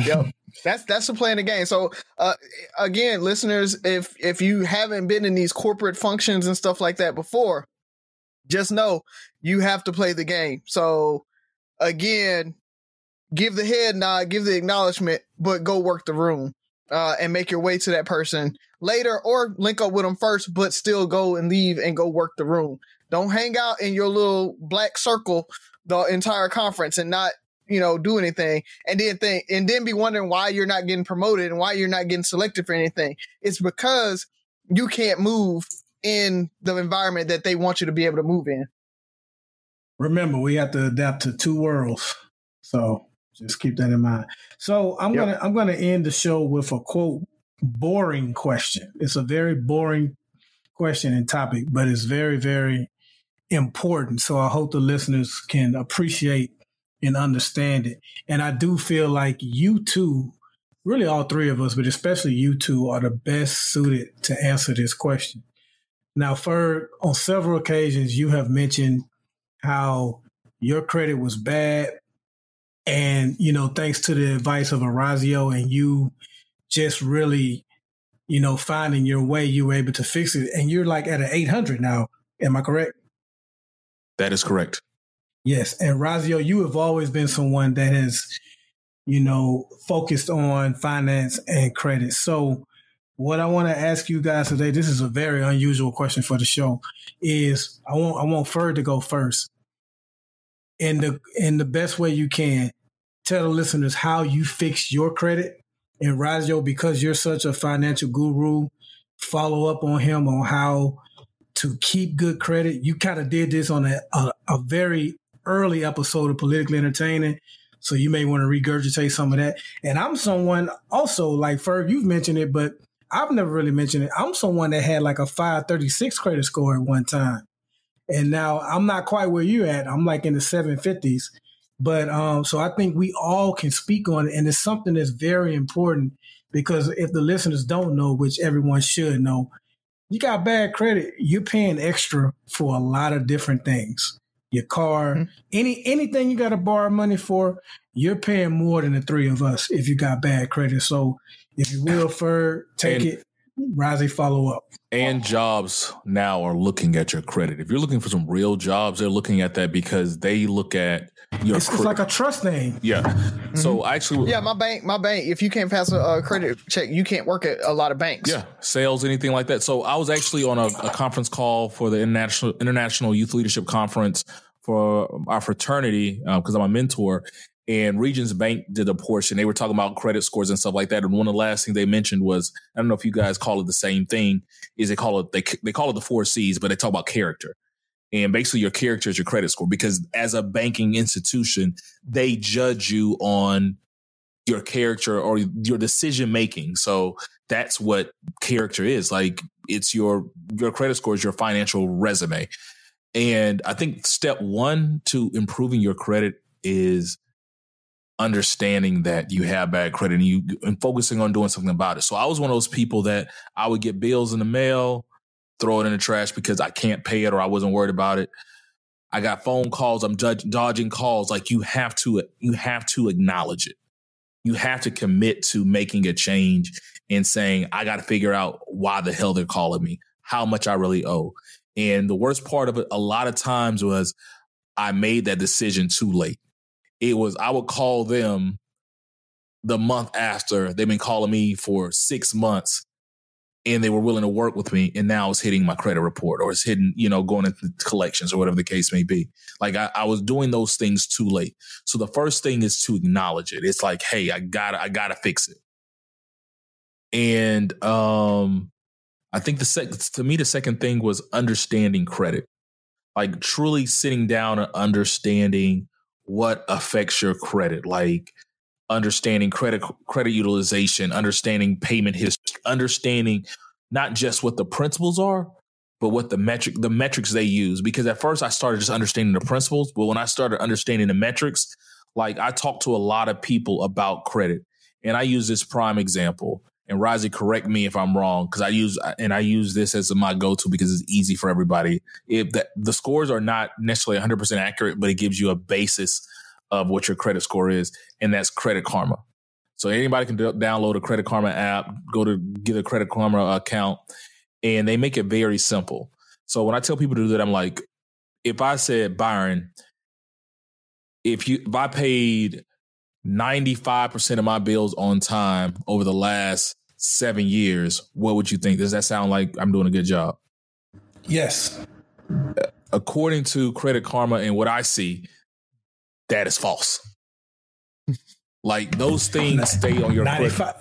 yep, that's that's the play in the game. So uh, again, listeners, if if you haven't been in these corporate functions and stuff like that before, just know you have to play the game. So again, give the head nod, give the acknowledgement, but go work the room uh, and make your way to that person later or link up with them first, but still go and leave and go work the room. Don't hang out in your little black circle the entire conference and not, you know, do anything and then think and then be wondering why you're not getting promoted and why you're not getting selected for anything. It's because you can't move in the environment that they want you to be able to move in. Remember, we have to adapt to two worlds. So just keep that in mind. So I'm yep. gonna I'm gonna end the show with a quote boring question. It's a very boring question and topic, but it's very, very important. So I hope the listeners can appreciate and understand it. And I do feel like you two, really all three of us, but especially you two, are the best suited to answer this question. Now, Ferg, on several occasions, you have mentioned how your credit was bad. And, you know, thanks to the advice of Orazio and you just really, you know, finding your way, you were able to fix it. And you're like at an 800 now. Am I correct? That is correct. Yes. And Raziel, you have always been someone that has, you know, focused on finance and credit. So, what I want to ask you guys today, this is a very unusual question for the show, is I want I want Ferg to go first. In the in the best way you can, tell the listeners how you fix your credit and Rajo, because you're such a financial guru, follow up on him on how to keep good credit. You kind of did this on a, a, a, very early episode of Politically Entertaining. So you may want to regurgitate some of that. And I'm someone also like Ferg, you've mentioned it, but I've never really mentioned it. I'm someone that had like a 536 credit score at one time. And now I'm not quite where you're at. I'm like in the 750s. But um, so I think we all can speak on it, and it's something that's very important because if the listeners don't know, which everyone should know, you got bad credit, you're paying extra for a lot of different things. Your car, mm-hmm. any anything you got to borrow money for, you're paying more than the three of us if you got bad credit. So if you will, Ferg, take and, it. Razi, follow up. And jobs now are looking at your credit. If you're looking for some real jobs, they're looking at that because they look at your it's, it's like a trust name. Yeah. Mm-hmm. So actually, yeah, my bank, my bank. If you can't pass a, a, credit check, you can't work at a lot of banks. Yeah, sales, anything like that. So I was actually on a, a conference call for the international International Youth Leadership Conference for our fraternity because um, I'm a mentor. And Regions Bank did a portion. They were talking about credit scores and stuff like that. And one of the last things they mentioned was I don't know if you guys call it the same thing. Is they call it they they call it the four C's, but they talk about character and basically your character is your credit score because as a banking institution they judge you on your character or your decision making. So that's what character is. Like it's your your credit score is your financial resume. And I think step 1 to improving your credit is understanding that you have bad credit and you and focusing on doing something about it. So I was one of those people that I would get bills in the mail, throw it in the trash because I can't pay it or I wasn't worried about it. I got phone calls, I'm judge, dodging calls like you have to you have to acknowledge it you have to commit to making a change and saying, I got to figure out why the hell they're calling me, how much I really owe. And the worst part of it, a lot of times was I made that decision too late. It was, I would call them the month after they've been calling me for six months and they were willing to work with me and now it's hitting my credit report or it's hitting you know going into collections or whatever the case may be. Like I, I, was doing those things too late. So the first thing is to acknowledge it. It's like hey i gotta i gotta fix it. And um i think the second to me the second thing was understanding credit. Like truly sitting down and understanding what affects your credit. Like understanding credit credit utilization, understanding payment history, understanding not just what the principles are, but what the metric the metrics they use. Because at first I started just understanding the principles, but when I started understanding the metrics, like I talked to a lot of people about credit, and I use this prime example. And Rising, correct me if I'm wrong, because I use and I use this as my go-to because it's easy for everybody. If the, the scores are not necessarily 100 percent accurate, but it gives you a basis of what your credit score is, and that's Credit Karma. So anybody can d- download a Credit Karma app, go to get a Credit Karma account, and they make it very simple. So when I tell people to do that, I'm like, if I said Byron, if you if I paid 95% of my bills on time over the last seven years, what would you think? Does that sound like I'm doing a good job? Yes. According to Credit Karma and what I see, that is false. Like those things stay on your 95,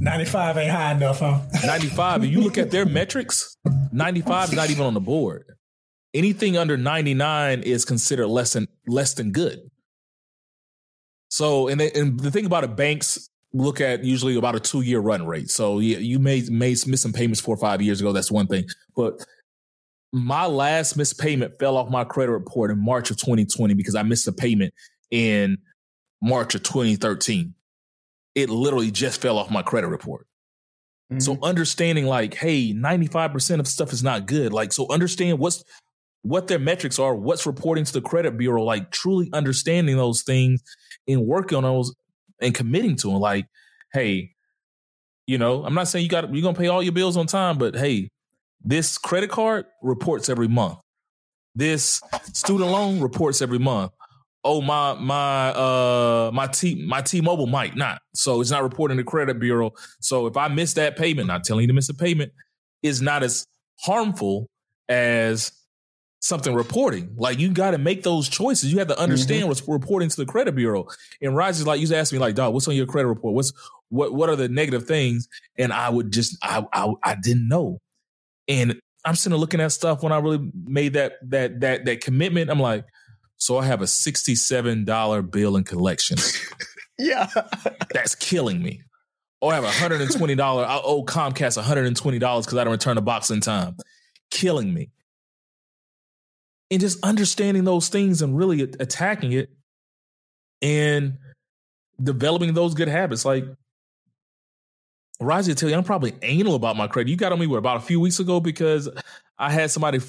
95 ain't high enough, huh? 95, if you look at their metrics, 95 is not even on the board. Anything under 99 is considered less than less than good. So, and, they, and the thing about it, banks look at usually about a two year run rate. So, yeah, you may, may miss some payments four or five years ago. That's one thing. But my last missed payment fell off my credit report in March of 2020 because I missed a payment in March of 2013. It literally just fell off my credit report. Mm-hmm. So understanding like, hey, 95% of stuff is not good. Like, so understand what's what their metrics are, what's reporting to the credit bureau, like truly understanding those things and working on those and committing to them. Like, hey, you know, I'm not saying you got you're gonna pay all your bills on time, but hey, this credit card reports every month. This student loan reports every month. Oh my my uh my T my T-Mobile might not. So it's not reporting to the credit bureau. So if I miss that payment, not telling you to miss a payment, is not as harmful as something reporting. Like you got to make those choices. You have to understand mm-hmm. what's reporting to the credit bureau. And Rise is like, you asked me like, dog, what's on your credit report? What's what what are the negative things? And I would just I I, I didn't know. And I'm sitting there looking at stuff when I really made that that that that commitment. I'm like, so I have a $67 bill in collections. yeah. That's killing me. Or I have a $120. I owe Comcast $120 because I don't return the box in time. Killing me. And just understanding those things and really attacking it and developing those good habits. Like Raji, tell you, I'm probably anal about my credit. You got on me what, about a few weeks ago because I had somebody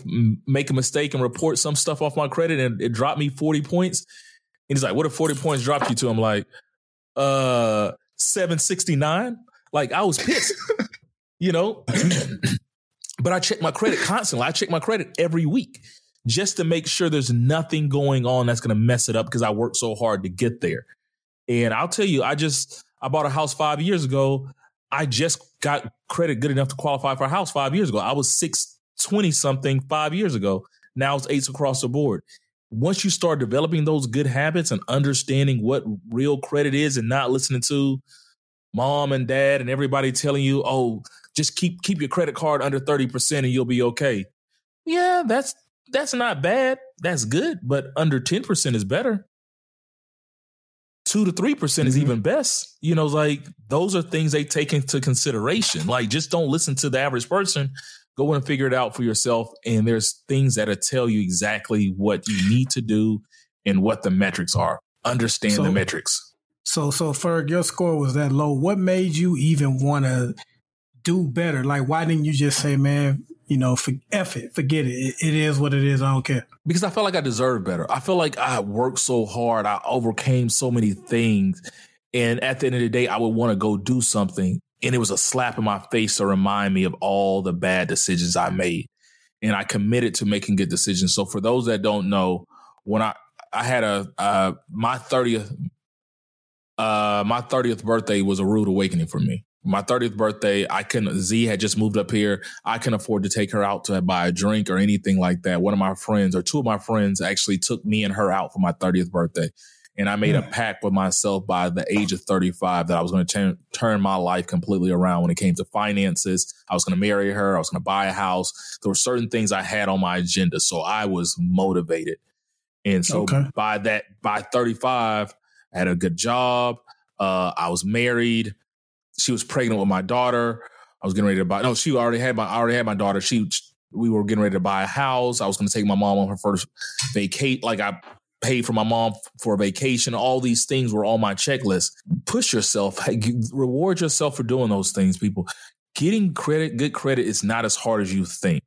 make a mistake and report some stuff off my credit and it dropped me 40 points. And he's like, what if 40 points dropped you to? I'm like, uh, 769. Like I was pissed, you know, but I check my credit constantly. I check my credit every week just to make sure there's nothing going on that's going to mess it up because I worked so hard to get there. And I'll tell you, I just, I bought a house five years ago I just got credit good enough to qualify for a house five years ago. I was 620 something five years ago. Now it's eights across the board. Once you start developing those good habits and understanding what real credit is and not listening to mom and dad and everybody telling you, oh, just keep keep your credit card under 30% and you'll be okay. Yeah, that's that's not bad. That's good, but under 10% is better. Two to three percent is Mhm. even best. You know, like those are things they take into consideration. Like just don't listen to the average person. Go and figure it out for yourself. And there's things that'll tell you exactly what you need to do and what the metrics are. Understand So- the metrics. So, so Ferg, your score was that low. What made you even want to do better? Like, why didn't you just say, man, you know, for, F it, forget it. it. It is what it is. I don't care. because I felt like I deserved better. I feel like I worked so hard. I overcame so many things. And at the end of the day, I would want to go do something. And it was a slap in my face to remind me of all the bad decisions I made. And I committed to making good decisions. So for those that don't know, when I, I had a, uh, my 30th, uh, my 30th birthday was a rude awakening for me. My 30th birthday, I couldn't, Z had just moved up here. I couldn't afford to take her out to buy a drink or anything like that. One of my friends or two of my friends actually took me and her out for my 30th birthday. And I made a pact with myself by the age of 35 that I was going to turn turn my life completely around when it came to finances. I was going to marry her. I was going to buy a house. There were certain things I had on my agenda. So I was motivated. And so Okay. by that, by 35, I had a good job. Uh, I was married. She was pregnant with my daughter. I was getting ready to buy. No, she already had my. I already had my daughter. She. We were getting ready to buy a house. I was going to take my mom on her first vacate. Like I paid for my mom for a vacation. All these things were on my checklist. Push yourself. Reward yourself for doing those things, people. Getting credit, good credit, is not as hard as you think.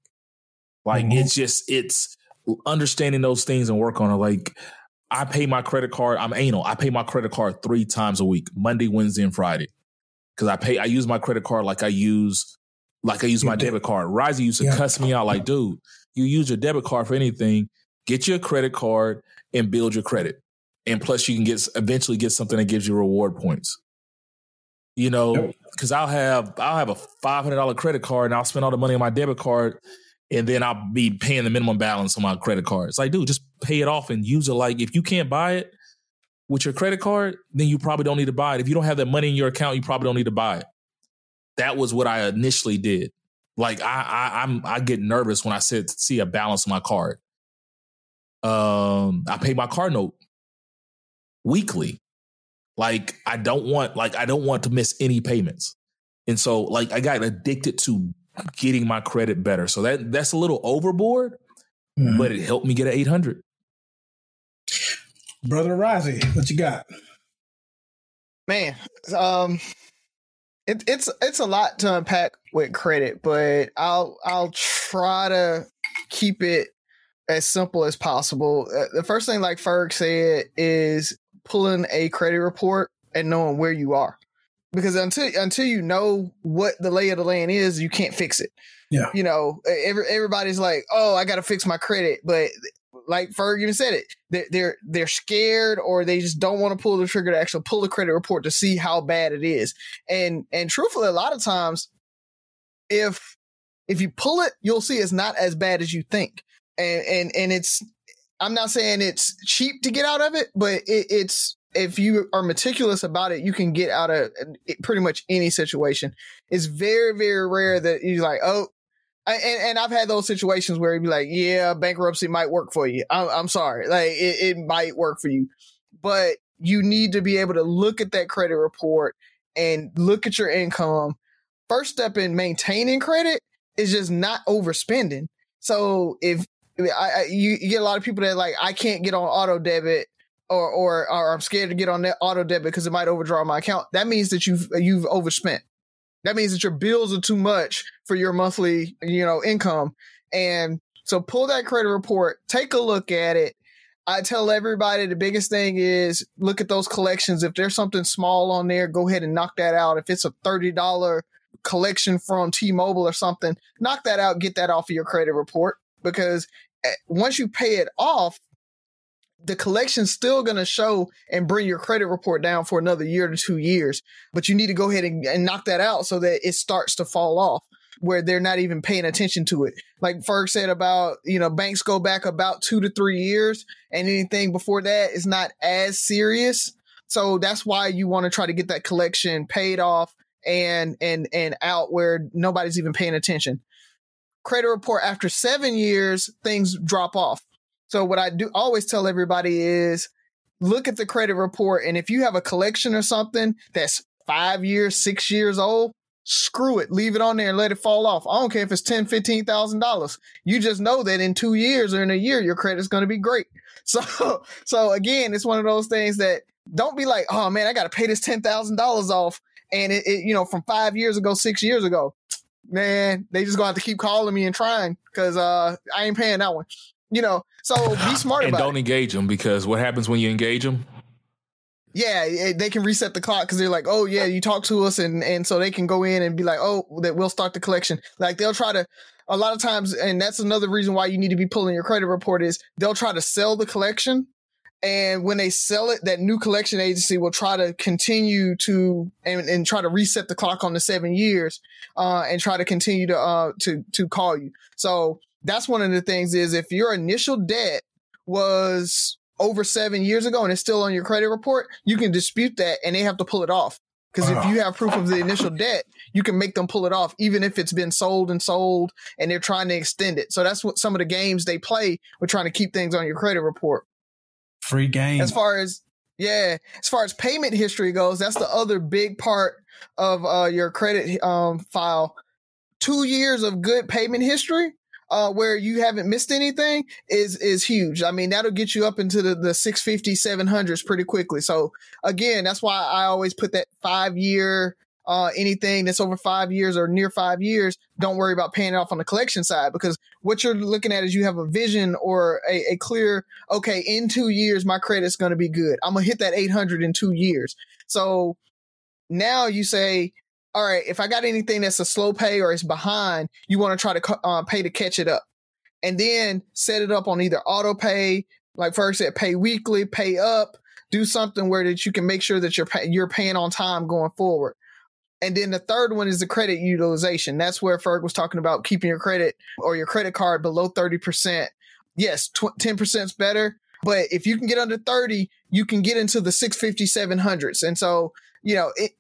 Like Mhm. it's just it's understanding those things and work on it. Like I pay my credit card. I'm anal. I pay my credit card three times a week: Monday, Wednesday, and Friday. Because I pay, I use my credit card like I use, like I use my debit card. Rising used to Yeah. cuss me out like, dude, you use your debit card for anything. Get your credit card and build your credit, and plus you can get eventually get something that gives you reward points. You know, because I'll have I'll have a five hundred dollar credit card and I'll spend all the money on my debit card, and then I'll be paying the minimum balance on my credit card. It's like, dude, just pay it off and use it. Like if you can't buy it with your credit card, then you probably don't need to buy it. If you don't have that money in your account, you probably don't need to buy it. That was what I initially did. Like I, I I'm I get nervous when I sit, see a balance on my card. Um, I pay my car note weekly. Like I don't want like I don't want to miss any payments. And so like I got addicted to getting my credit better. So that that's a little overboard, Mhm. but it helped me get an 800. Brother Rozzy, what you got? man um it, it's it's a lot to unpack with credit but i'll i'll try to keep it as simple as possible uh, the first thing like ferg said is pulling a credit report and knowing where you are because until until you know what the lay of the land is you can't fix it Yeah. you know every, everybody's like oh i gotta fix my credit but like Ferg even said it, they're they're, they're scared or they just don't want to pull the trigger to actually pull the credit report to see how bad it is. And and truthfully, a lot of times, if if you pull it, you'll see it's not as bad as you think. And and and it's I'm not saying it's cheap to get out of it, but it, it's if you are meticulous about it, you can get out of eh, pretty much any situation. It's very very rare that you're like, oh, I- and, and I've had those situations where you'd be like, yeah, bankruptcy might work for you. I'm, I'm sorry. Like it, it might work for you, but you need to be able to look at that credit report and look at your income. First step in maintaining credit is just not overspending. So if I, I you, you get a lot of people that like, I can't get on auto debit or, or, or I'm scared to get on that auto debit because it might overdraw my account. That means that you've, you've overspent. That means that your bills are too much for your monthly, you know, income. And so pull that credit report, take a look at it. I tell everybody the biggest thing is look at those collections. If there's something small on there, go ahead and knock that out. If it's a $30 collection from T-Mobile or something, knock that out, get that off of your credit report because eh, once you pay it off, the collection's still going to show and bring your credit report down for another year to two years. But you need to go ahead and, and knock that out so that it starts to fall off where they're not even paying attention to it. Like Ferg said about, you know, banks go back about two to three years and anything before that is not as serious. So that's why you want to try to get that collection paid off and, and, and out where nobody's even paying attention. Credit report after seven years, things drop off. So what I do always tell everybody is look at the credit report. And if you have a collection or something that's five years, six years old, screw it. Leave it on there and let it fall off. I don't care if it's ten, fifteen thousand dollars. You just know that in two years or in a year, your credit's going to be great. So, so again, it's one of those things that don't be like, oh man, I got to pay this ten thousand dollars off, and it, it, you know, from five years ago, six years ago, man, they just gonna have to keep calling me and trying because uh, I ain't paying that one. You know, so be smart and don't it. engage them because what happens when you engage them? Yeah, they can reset the clock because they're like, oh yeah, you talk to us, and and so they can go in and be like, oh, that we'll start the collection. Like they'll try to. A lot of times, and that's another reason why you need to be pulling your credit report is they'll try to sell the collection, and when they sell it, that new collection agency will try to continue to and, and try to reset the clock on the seven years, uh, and try to continue to uh to to call you. So that's one of the things is if your initial debt was over seven years ago and it's still on your credit report, you can dispute that and they have to pull it off. Because if you have proof of the initial debt, you can make them pull it off, even if it's been sold and sold and they're trying to extend it. So that's what some of the games they play with trying to keep things on your credit report. Free game. As far as yeah, as far as payment history goes, that's the other big part of uh, your credit um, file. Two years of good payment history, uh, where you haven't missed anything, is is huge. I mean, that'll get you up into the the 650, 700s pretty quickly. So again, that's why I always put that five year. Uh, anything that's over five years or near five years, don't worry about paying it off on the collection side because what you're looking at is you have a vision or a, a clear okay, in two years, my credit's going to be good. I'm going to hit that 800 in two years. So now you say, all right, if I got anything that's a slow pay or it's behind, you want to try to uh, pay to catch it up. And then set it up on either auto pay, like first said, pay weekly, pay up, do something where that you can make sure that you're pay- you're paying on time going forward. And then the third one is the credit utilization. That's where Ferg was talking about keeping your credit or your credit card below 30%. Yes, tw- 10% is better, but if you can get under 30, you can get into the 650, 700s. And so, you know, it,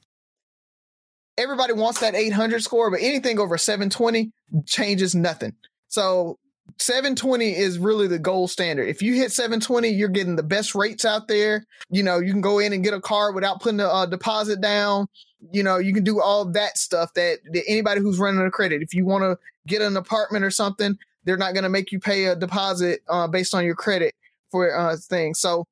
everybody wants that 800 score, but anything over 720 changes nothing. So 720 is really the gold standard. If you hit 720, you're getting the best rates out there. You know, you can go in and get a car without putting a uh, deposit down. You know, you can do all that stuff that, that anybody who's running a credit. If you want to get an apartment or something, they're not going to make you pay a deposit uh, based on your credit for uh, things. So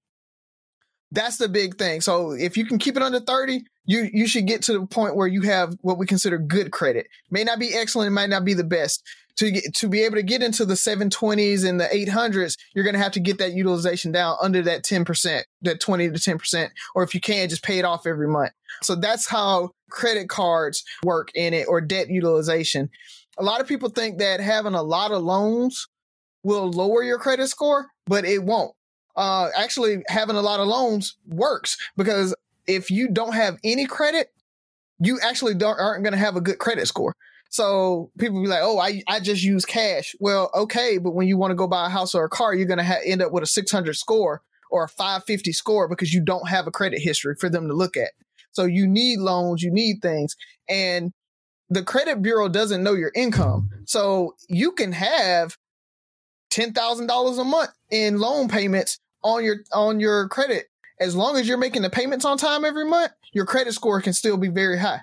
that's the big thing. So if you can keep it under 30, you you should get to the point where you have what we consider good credit. May not be excellent, it might not be the best. To get to be able to get into the 720s and the 800s, you're going to have to get that utilization down under that 10%, that 20 to 10%, or if you can, just pay it off every month. So that's how credit cards work in it or debt utilization. A lot of people think that having a lot of loans will lower your credit score, but it won't. Uh, actually, having a lot of loans works because if you don't have any credit, you actually don't aren't going to have a good credit score. So people be like, "Oh, I I just use cash." Well, okay, but when you want to go buy a house or a car, you're going to ha- end up with a 600 score or a 550 score because you don't have a credit history for them to look at. So you need loans, you need things, and the credit bureau doesn't know your income. So you can have ten thousand dollars a month in loan payments on your on your credit. As long as you're making the payments on time every month, your credit score can still be very high.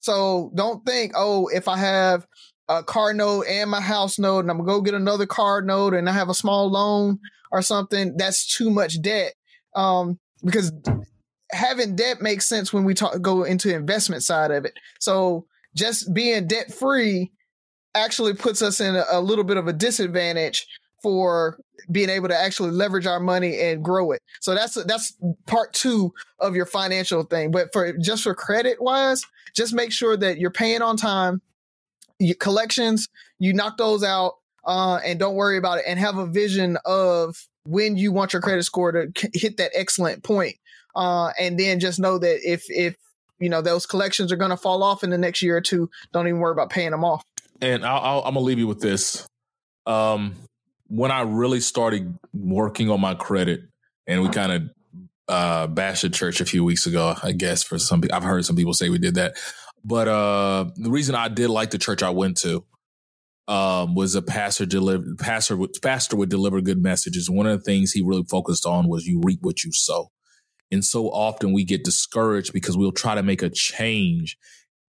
So don't think, oh, if I have a car note and my house note and I'm gonna go get another car note and I have a small loan or something, that's too much debt. Um, because having debt makes sense when we talk go into investment side of it. So just being debt free actually puts us in a, a little bit of a disadvantage for being able to actually leverage our money and grow it. So that's that's part 2 of your financial thing. But for just for credit wise, just make sure that you're paying on time. Your collections, you knock those out uh, and don't worry about it and have a vision of when you want your credit score to hit that excellent point. Uh, and then just know that if if you know those collections are going to fall off in the next year or two, don't even worry about paying them off. And I'll, I'll, I'm gonna leave you with this. Um, when I really started working on my credit, and we kind of uh, bashed the church a few weeks ago, I guess for some I've heard some people say we did that. But uh, the reason I did like the church I went to um, was a pastor deliver pastor pastor would deliver good messages. One of the things he really focused on was you reap what you sow. And so often we get discouraged because we'll try to make a change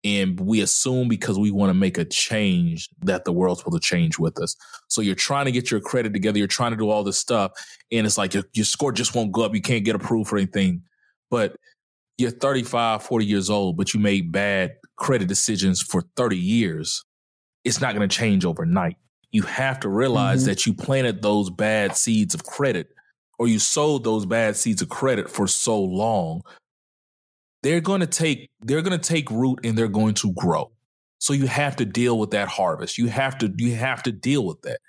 and we assume because we want to make a change that the world's supposed to change with us. So you're trying to get your credit together, you're trying to do all this stuff, and it's like your, your score just won't go up. You can't get approved for anything. But you're 35, 40 years old, but you made bad credit decisions for 30 years it's not going to change overnight. You have to realize mm-hmm. that you planted those bad seeds of credit or you sowed those bad seeds of credit for so long. They're going to take they're going to take root and they're going to grow. So you have to deal with that harvest. You have to you have to deal with that.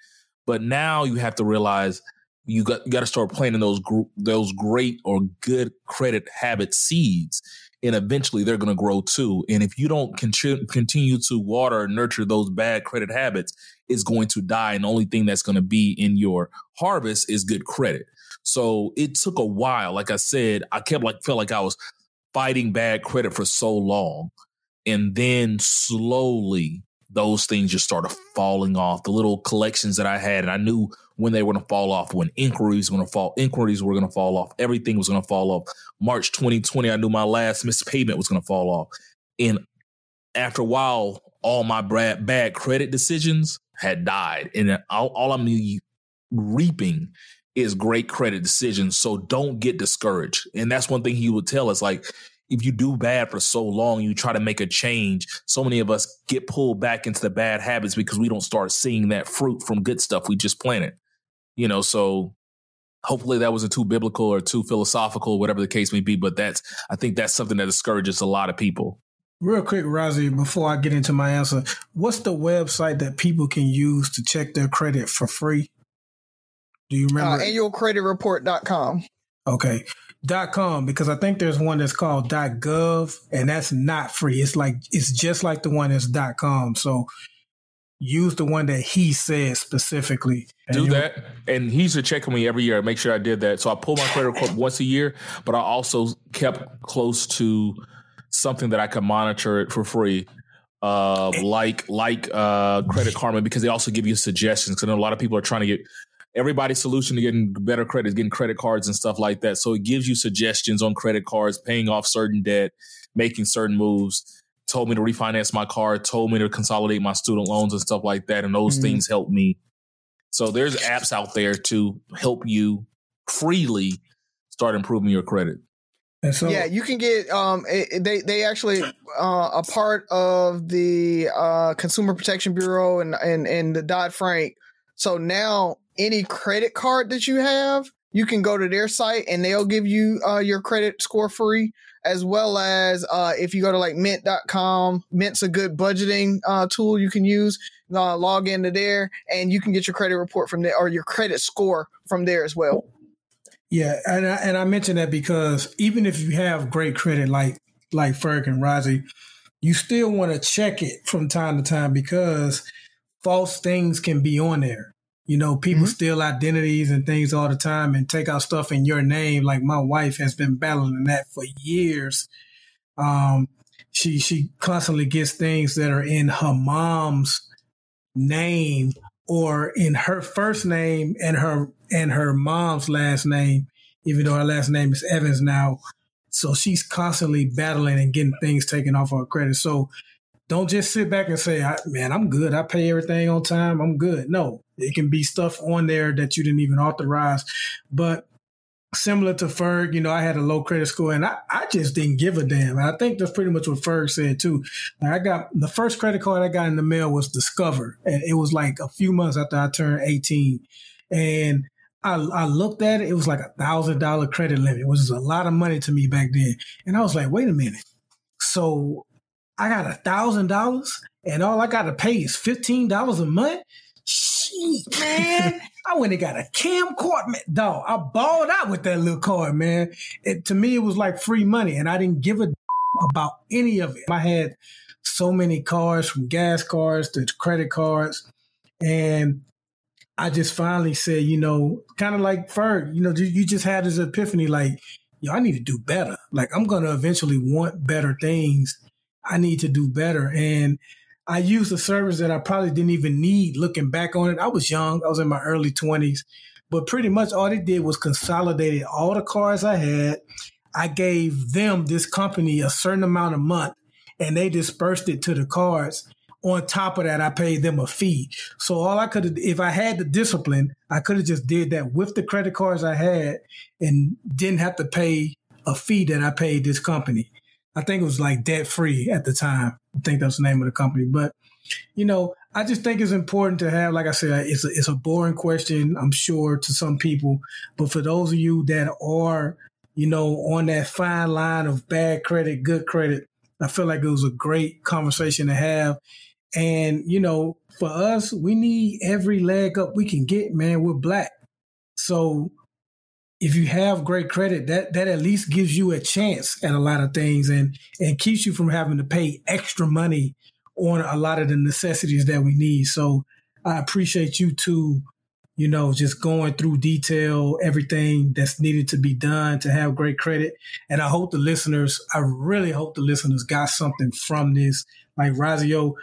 But now you have to realize you got you got to start planting those group those great or good credit habit seeds and eventually they're going to grow too. And if you don't con- continue to water and nurture those bad credit habits, it's going to die. And the only thing that's going to be in your harvest is good credit. So it took a while. Like I said, I kept like felt like I was fighting bad credit for so long. And then slowly those things just started falling off. The little collections that I had, and I knew when they were going to fall off, when inquiries were going to fall, inquiries were going to fall off, everything was going to fall off. March 2020, I knew my last missed payment was going to fall off. And after a while, all my bad, bad credit decisions had died. And all, all I'm reaping is great credit decisions. So don't get discouraged. And that's one thing he would tell us like, if you do bad for so long, you try to make a change. So many of us get pulled back into the bad habits because we don't start seeing that fruit from good stuff we just planted. You know, so hopefully that wasn't too biblical or too philosophical, whatever the case may be. But that's, I think that's something that discourages a lot of people. Real quick, Razi, before I get into my answer, what's the website that people can use to check their credit for free? Do you remember? Uh, annualcreditreport.com. Okay dot com because I think there's one that's called dot gov and that's not free. It's like it's just like the one that's dot com. So use the one that he said specifically. Do that. And he should check on me every year. Make sure I did that. So I pull my credit report once a year, but I also kept close to something that I could monitor it for free. Uh, like like uh, Credit Karma because they also give you suggestions. Because I know a lot of people are trying to get everybody's solution to getting better credit is getting credit cards and stuff like that. So it gives you suggestions on credit cards, paying off certain debt, making certain moves. Told me to refinance my car, told me to consolidate my student loans and stuff like that. And those mm-hmm. things help me. So there's apps out there to help you freely start improving your credit. So, yeah, you can get um it, they they actually uh a part of the uh Consumer Protection Bureau and and and the Dodd Frank. So now any credit card that you have, you can go to their site and they'll give you uh, your credit score free as well as uh, if you go to like mint.com mint's a good budgeting uh, tool you can use uh, log into there and you can get your credit report from there or your credit score from there as well. Yeah and I, and I mentioned that because even if you have great credit like like Ferg and Razi, you still want to check it from time to time because false things can be on there you know, people mm-hmm. steal identities and things all the time and take out stuff in your name. Like my wife has been battling that for years. Um, she she constantly gets things that are in her mom's name or in her first name and her and her mom's last name, even though her last name is Evans now. So she's constantly battling and getting things taken off her credit. So don't just sit back and say, man, I'm good. I pay everything on time. I'm good. No, it can be stuff on there that you didn't even authorize. But similar to Ferg, you know, I had a low credit score and I, I just didn't give a damn. And I think that's pretty much what Ferg said too. Like I got the first credit card I got in the mail was Discover. And it was like a few months after I turned 18. And I, I looked at it, it was like a thousand dollar credit limit, which was a lot of money to me back then. And I was like, wait a minute. So I got a thousand dollars and all I got to pay is fifteen dollars a month. Shit, man. I went and got a camcorder, man. Dog, I balled out with that little card, man. It, to me, it was like free money, and I didn't give a about any of it. I had so many cards, from gas cards to credit cards, and I just finally said, you know, kind of like Ferg, you know, you just had this epiphany, like, yo, I need to do better. Like, I'm gonna eventually want better things I need to do better. And I used a service that I probably didn't even need looking back on it. I was young. I was in my early 20s. But pretty much all they did was consolidated all the cars I had. I gave them, this company, a certain amount a month and they dispersed it to the cards. On top of that, I paid them a fee. So all I could have, if I had the discipline, I could have just did that with the credit cards I had and didn't have to pay a fee that I paid this company. I think it was like debt free at the time. I think that's the name of the company. But, you know, I just think it's important to have, like I said, it's a, it's a boring question, I'm sure, to some people. But for those of you that are, you know, on that fine line of bad credit, good credit, I feel like it was a great conversation to have. And, you know, for us, we need every leg up we can get, man. We're black. So if you have great credit, that that at least gives you a chance at a lot of things and and keeps you from having to pay extra money on a lot of the necessities that we need. So I appreciate you too, you know, just going through detail everything that's needed to be done to have great credit. And I hope the listeners, I really hope the listeners got something from this. Like Razio,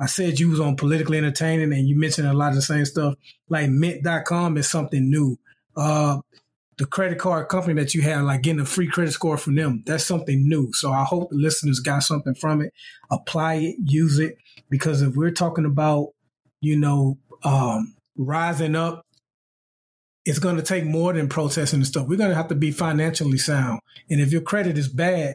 I said you was on politically entertaining and you mentioned a lot of the same stuff. Like mint.com is something new. Uh, the credit card company that you have, like getting a free credit score from them, that's something new. So I hope the listeners got something from it. Apply it, use it, because if we're talking about, you know, um, rising up, it's going to take more than protesting and stuff. We're going to have to be financially sound. And if your credit is bad,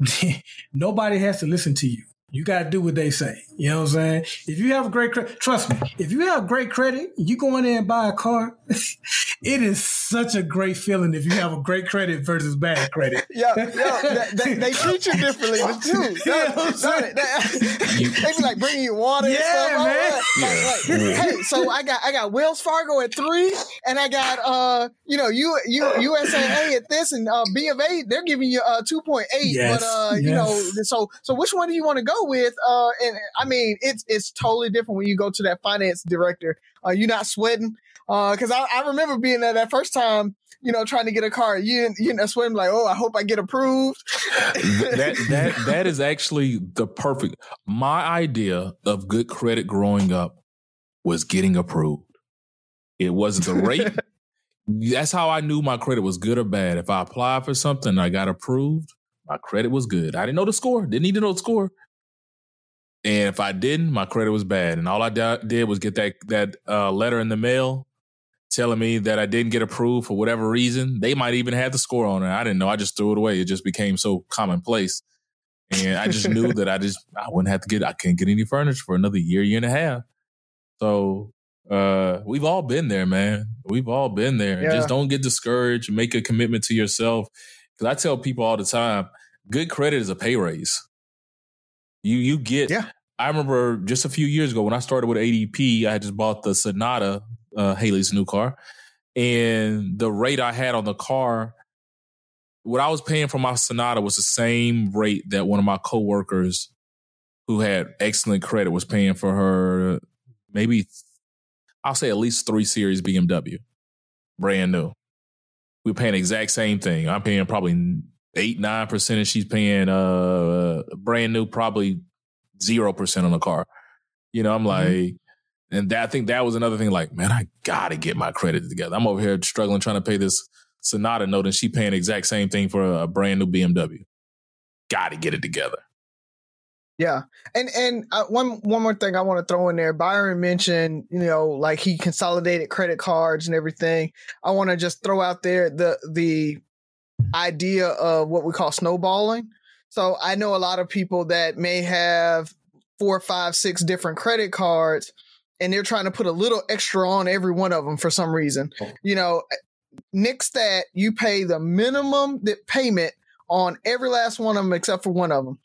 nobody has to listen to you. You got to do what they say. You know what I'm saying? If you have a great credit, trust me, if you have great credit, you go in there and buy a car, it is such a great feeling if you have a great credit versus bad credit. yeah, yeah they, they, treat you differently too. That, that, that, they be like bringing you water yeah, and stuff. Man. Like, like, hey, so I got I got Wells Fargo at three, and I got uh you know U, U USAA at this, and uh, B of A they're giving you uh two point eight. Yes, but uh yes. you know so so which one do you want to go with? Uh, and I mean it's it's totally different when you go to that finance director. Uh, you're not sweating. Uh, cause I, I remember being there that first time, you know, trying to get a car. You you know, sweating like, oh, I hope I get approved. that that that is actually the perfect. My idea of good credit growing up was getting approved. It wasn't the rate. That's how I knew my credit was good or bad. If I applied for something, I got approved. My credit was good. I didn't know the score. Didn't need to know the score. And if I didn't, my credit was bad. And all I did was get that that uh, letter in the mail telling me that I didn't get approved for whatever reason. They might even have the score on it. I didn't know. I just threw it away. It just became so commonplace. And I just knew that I just I wouldn't have to get I can't get any furniture for another year, year and a half. So uh we've all been there, man. We've all been there. Yeah. Just don't get discouraged. Make a commitment to yourself. Cause I tell people all the time, good credit is a pay raise. You you get. Yeah. I remember just a few years ago when I started with ADP, I just bought the Sonata, uh, Haley's new car, and the rate I had on the car, what I was paying for my Sonata was the same rate that one of my coworkers who had excellent credit was paying for her. Maybe I'll say at least three series BMW, brand new. We are paying the exact same thing. I'm paying probably eight nine percent, and she's paying uh brand new probably zero percent on the car. You know, I'm mm-hmm. like, mm-hmm. and that, I think that was another thing. Like, man, I gotta get my credit together. I'm over here struggling trying to pay this Sonata note, and she paying the exact same thing for a brand new BMW. Got to get it together. Yeah, and and uh, one one more thing I want to throw in there. Byron mentioned, you know, like he consolidated credit cards and everything. I want to just throw out there the the idea of what we call snowballing. So I know a lot of people that may have four, five, six different credit cards and they're trying to put a little extra on every one of them for some reason. Oh. You know, nix that you pay the minimum that payment on every last one of them except for one of them.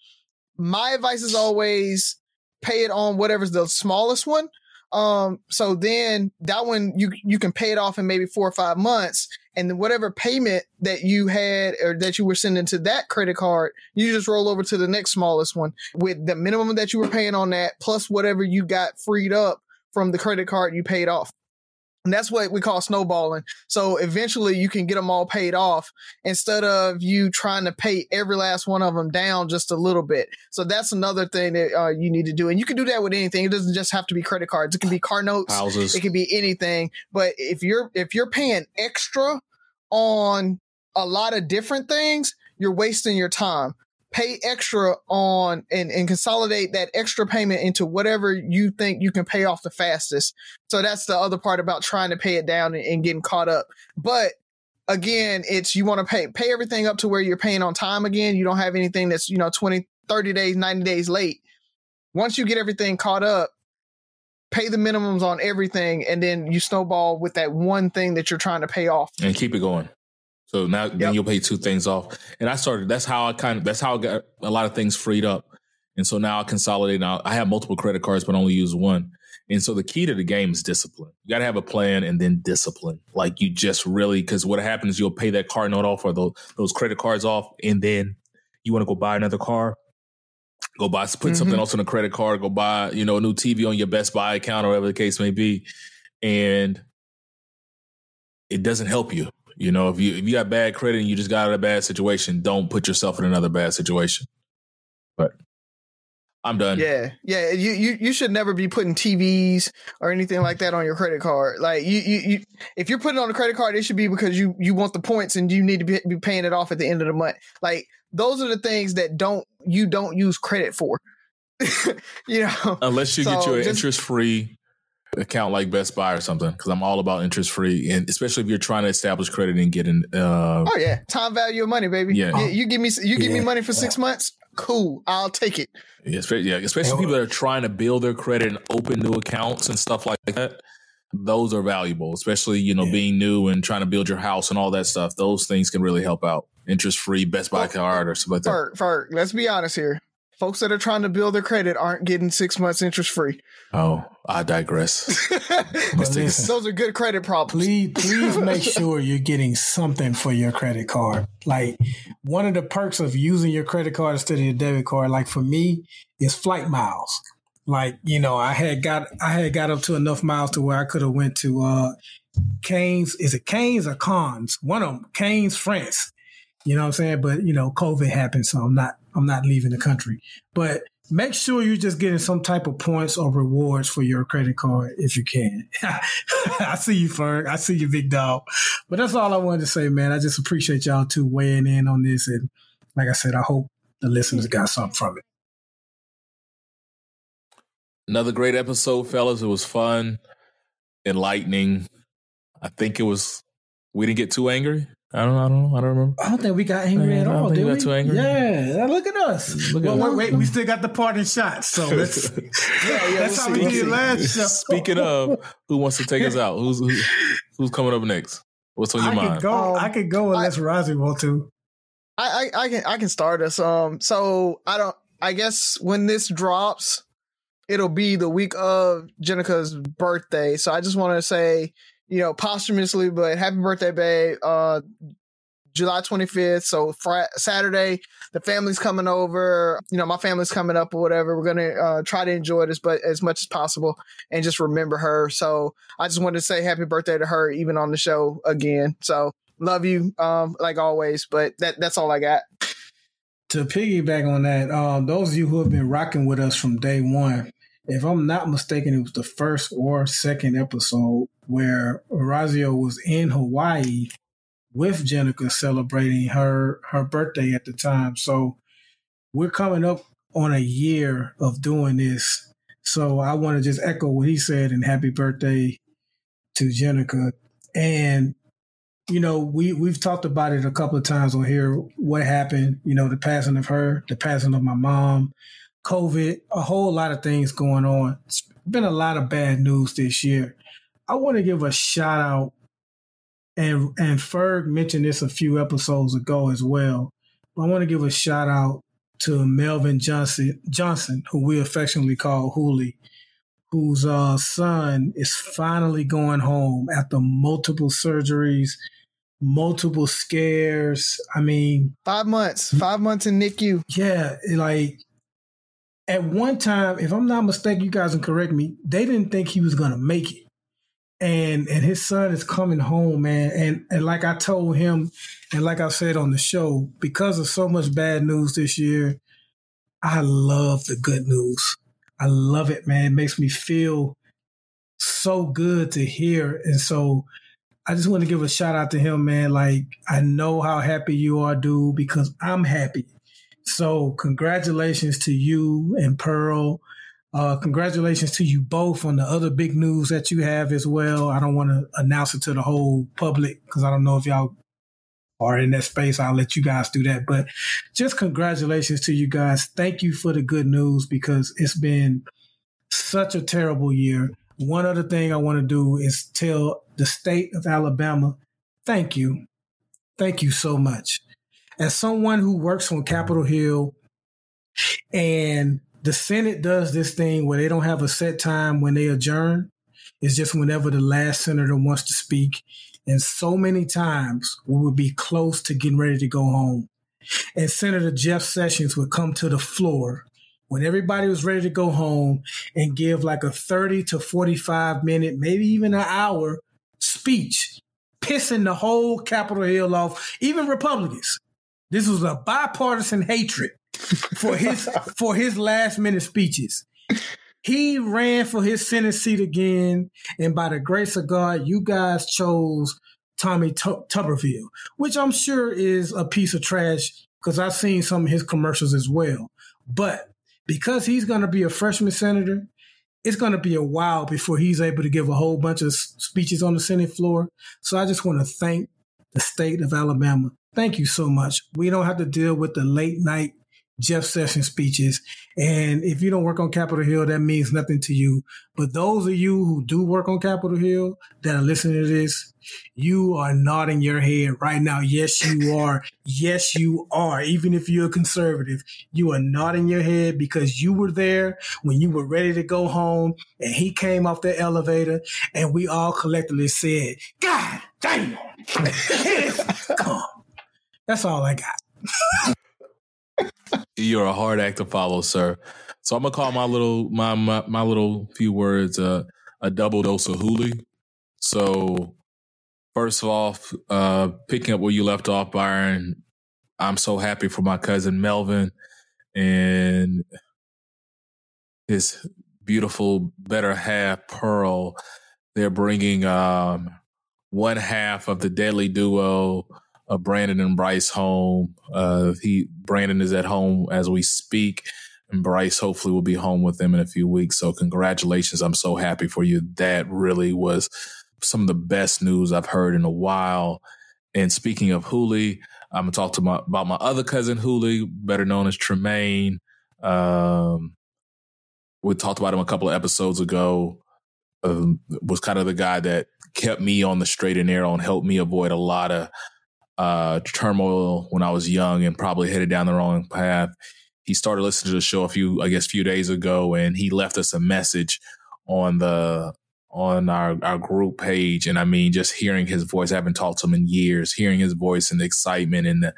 My advice is always pay it on whatever's the smallest one um, so then that one you you can pay it off in maybe four or five months, and whatever payment that you had or that you were sending to that credit card, you just roll over to the next smallest one with the minimum that you were paying on that plus whatever you got freed up from the credit card you paid off. And that's what we call snowballing. So eventually you can get them all paid off instead of you trying to pay every last one of them down just a little bit. So that's another thing that uh, you need to do. And you can do that with anything. It doesn't just have to be credit cards. It can be car notes. Houses. It can be anything. But if you're, if you're paying extra on a lot of different things, you're wasting your time pay extra on and, and consolidate that extra payment into whatever you think you can pay off the fastest. So that's the other part about trying to pay it down and, and getting caught up. But again, it's you want to pay pay everything up to where you're paying on time again. You don't have anything that's, you know, 20, 30 days, 90 days late. Once you get everything caught up, pay the minimums on everything and then you snowball with that one thing that you're trying to pay off. And keep it going. So now then you'll pay two things off. And I started that's how I kind of that's how I got a lot of things freed up. And so now I consolidate now. I have multiple credit cards, but only use one. And so the key to the game is discipline. You got to have a plan and then discipline. Like you just really, because what happens, is you'll pay that car note off or those, those credit cards off, and then you want to go buy another car. Go buy, put something Mhm. else on a credit card. Go buy, you know, a new TV on your Best Buy account or whatever the case may be, and it doesn't help you. You know, if you if you got bad credit and you just got out of a bad situation, don't put yourself in another bad situation. But I'm done. Yeah, yeah. You, you you should never be putting TVs or anything like that on your credit card. Like you, you, you if you're putting on a credit card, it should be because you you want the points and you need to be, be paying it off at the end of the month. Like those are the things that don't you don't use credit for. you know, Unless you get So you an just- interest free account like Best Buy or something, because I'm all about interest free, and especially if you're trying to establish credit and getting. Uh, oh yeah, time value of money, baby. Yeah. You, you give me you give me money for six months. Cool, I'll take it. yeah, especially, yeah, especially people that are trying to build their credit and open new accounts and stuff like that. Those are valuable, especially you know Yeah. being new and trying to build your house and all that stuff. Those things can really help out. Interest free Best Buy Well, card or something like that. Ferg, Ferg, let's be honest here. Folks that are trying to build their credit aren't getting six months interest free. Oh, I digress. Listen, Those are good credit problems. please, please make sure you're getting something for your credit card. Like one of the perks of using your credit card instead of your debit card, like for me, is flight miles. Like you know, I had got I had got up to enough miles to where I could have went to uh Canes. Is it Canes or Cons? One of them, Canes, France. You know what I'm saying? But you know, COVID happened, so I'm not I'm not leaving the country. But make sure you're just getting some type of points or rewards for your credit card if you can. I see you, Ferg. I see you, big dog. But that's all I wanted to say, man. I just appreciate y'all too weighing in on this, and like I said, I hope the listeners got something from it. Another great episode, fellas. It was fun, enlightening. I think it was. We didn't get too angry. I don't. I don't. know. I don't remember. I don't think we got angry Yeah, at I don't all. think Did we we? got too angry. Yeah, look at us. Look at well, us. wait, wait, we still got the parting shots. So let's. Yeah, yeah, that's we'll how see, we we'll did see. last show. Speaking of, who wants to take us out? Who's who, who's coming up next? What's on your I could mind? go. Um, I could go unless Razi want to. I, I I can I can start us. Um, so I don't. I guess when this drops, it'll be the week of Jenica's birthday. So I just want to say, you know, posthumously, but happy birthday, babe. Uh, July 25th. So Friday, Saturday, the family's coming over. You know, my family's coming up or whatever. We're gonna uh, try to enjoy this, but as much as possible, and just remember her. So I just wanted to say happy birthday to her, even on the show again. So love you, um, like always. But that that's all I got. to piggyback on that, um, those of you who have been rocking with us from day one, if I'm not mistaken, it was the first or second episode where Orazio was in Hawaii with Jenica celebrating her her birthday at the time. So we're coming up on a year of doing this. So I want to just echo what he said and happy birthday to Jenica. And you know, we we've talked about it a couple of times on here. What happened? You know, the passing of her, the passing of my mom, COVID, a whole lot of things going on. It's been a lot of bad news this year. I want to give a shout out, and and Ferg mentioned this a few episodes ago as well. I want to give a shout out to Melvin Johnson, Johnson, who we affectionately call Hooli, whose uh, son is finally going home after multiple surgeries, multiple scares. I mean, Five months, five months in NICU. yeah, like at one time, if I'm not mistaken, you guys can correct me, they didn't think he was to make it. and and his son is coming home, man. And and like I told him, and like I said on the show, because of so much bad news this year, I love the good news. I love it, man. It makes me feel so good to hear. And so I just want to give a shout out to him, man. Like I know how happy you are, dude, because I'm happy. So congratulations to you and Pearl. Uh, congratulations to you both on the other big news that you have as well. I don't want to announce it to the whole public because I don't know if y'all are in that space. I'll let you guys do that. But just congratulations to you guys. Thank you for the good news because it's been such a terrible year. One other thing I want to do is tell the state of Alabama, thank you. Thank you so much. As someone who works on Capitol Hill and the Senate does this thing where they don't have a set time when they adjourn. It's just whenever the last senator wants to speak. And so many times we would be close to getting ready to go home. And Senator Jeff Sessions would come to the floor when everybody was ready to go home and give like a 30 to 45 minute, maybe even an hour speech, pissing the whole Capitol Hill off, even Republicans. This was a bipartisan hatred for his for his last minute speeches. He ran for his Senate seat again, and by the grace of God, you guys chose Tommy T- Tuberville, which I'm sure is a piece of trash because I've seen some of his commercials as well. But because he's going to be a freshman senator, it's going to be a while before he's able to give a whole bunch of speeches on the Senate floor. So I just want to thank the state of Alabama. Thank you so much. We don't have to deal with the late night Jeff Sessions speeches. And if you don't work on Capitol Hill, that means nothing to you. But those of you who do work on Capitol Hill that are listening to this, you are nodding your head right now. Yes, you are. yes, you are. Even if you're a conservative, you are nodding your head because you were there when you were ready to go home and he came off the elevator and we all collectively said, God damn, come. That's all I got. You're a hard act to follow, sir. So I'm gonna call my little my my, my little few words uh, a double dose of Hooli. So first of all, uh, picking up where you left off, Byron, I'm so happy for my cousin Melvin and his beautiful better half Pearl. They're bringing um, one half of the deadly duo uh, Brandon and Bryce home. Uh, he Brandon is at home as we speak, and Bryce hopefully will be home with them in a few weeks. So congratulations! I'm so happy for you. That really was some of the best news I've heard in a while. And speaking of Hooli, I'm gonna talk to my about my other cousin Hooli, better known as Tremaine. Um, we talked about him a couple of episodes ago. Um, was kind of the guy that kept me on the straight and narrow and helped me avoid a lot of uh, turmoil when I was young and probably headed down the wrong path. He started listening to the show a few, I guess, few days ago, and he left us a message on the on our our group page. And I mean, just hearing his voice, I haven't talked to him in years. Hearing his voice and the excitement and the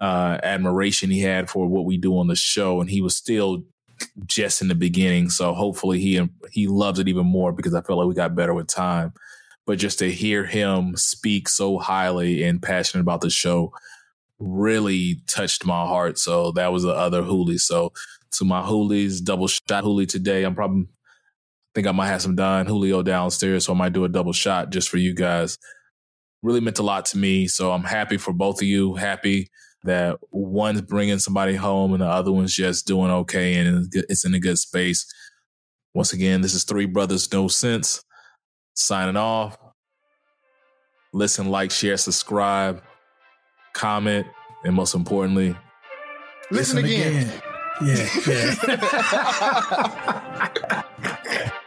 uh, admiration he had for what we do on the show, and he was still just in the beginning. So hopefully he he loves it even more because I feel like we got better with time but just to hear him speak so highly and passionate about the show really touched my heart. So that was the other Hooli. So to my Hoolies, double shot Hooli today. I'm probably think I might have some Don Julio downstairs, so I might do a double shot just for you guys. Really meant a lot to me. So I'm happy for both of you. Happy that one's bringing somebody home and the other one's just doing okay and it's in a good space. Once again, this is Three Brothers No Sense signing off. Listen, like, share, subscribe, comment, and most importantly, listen, listen again. again. Yeah, yeah.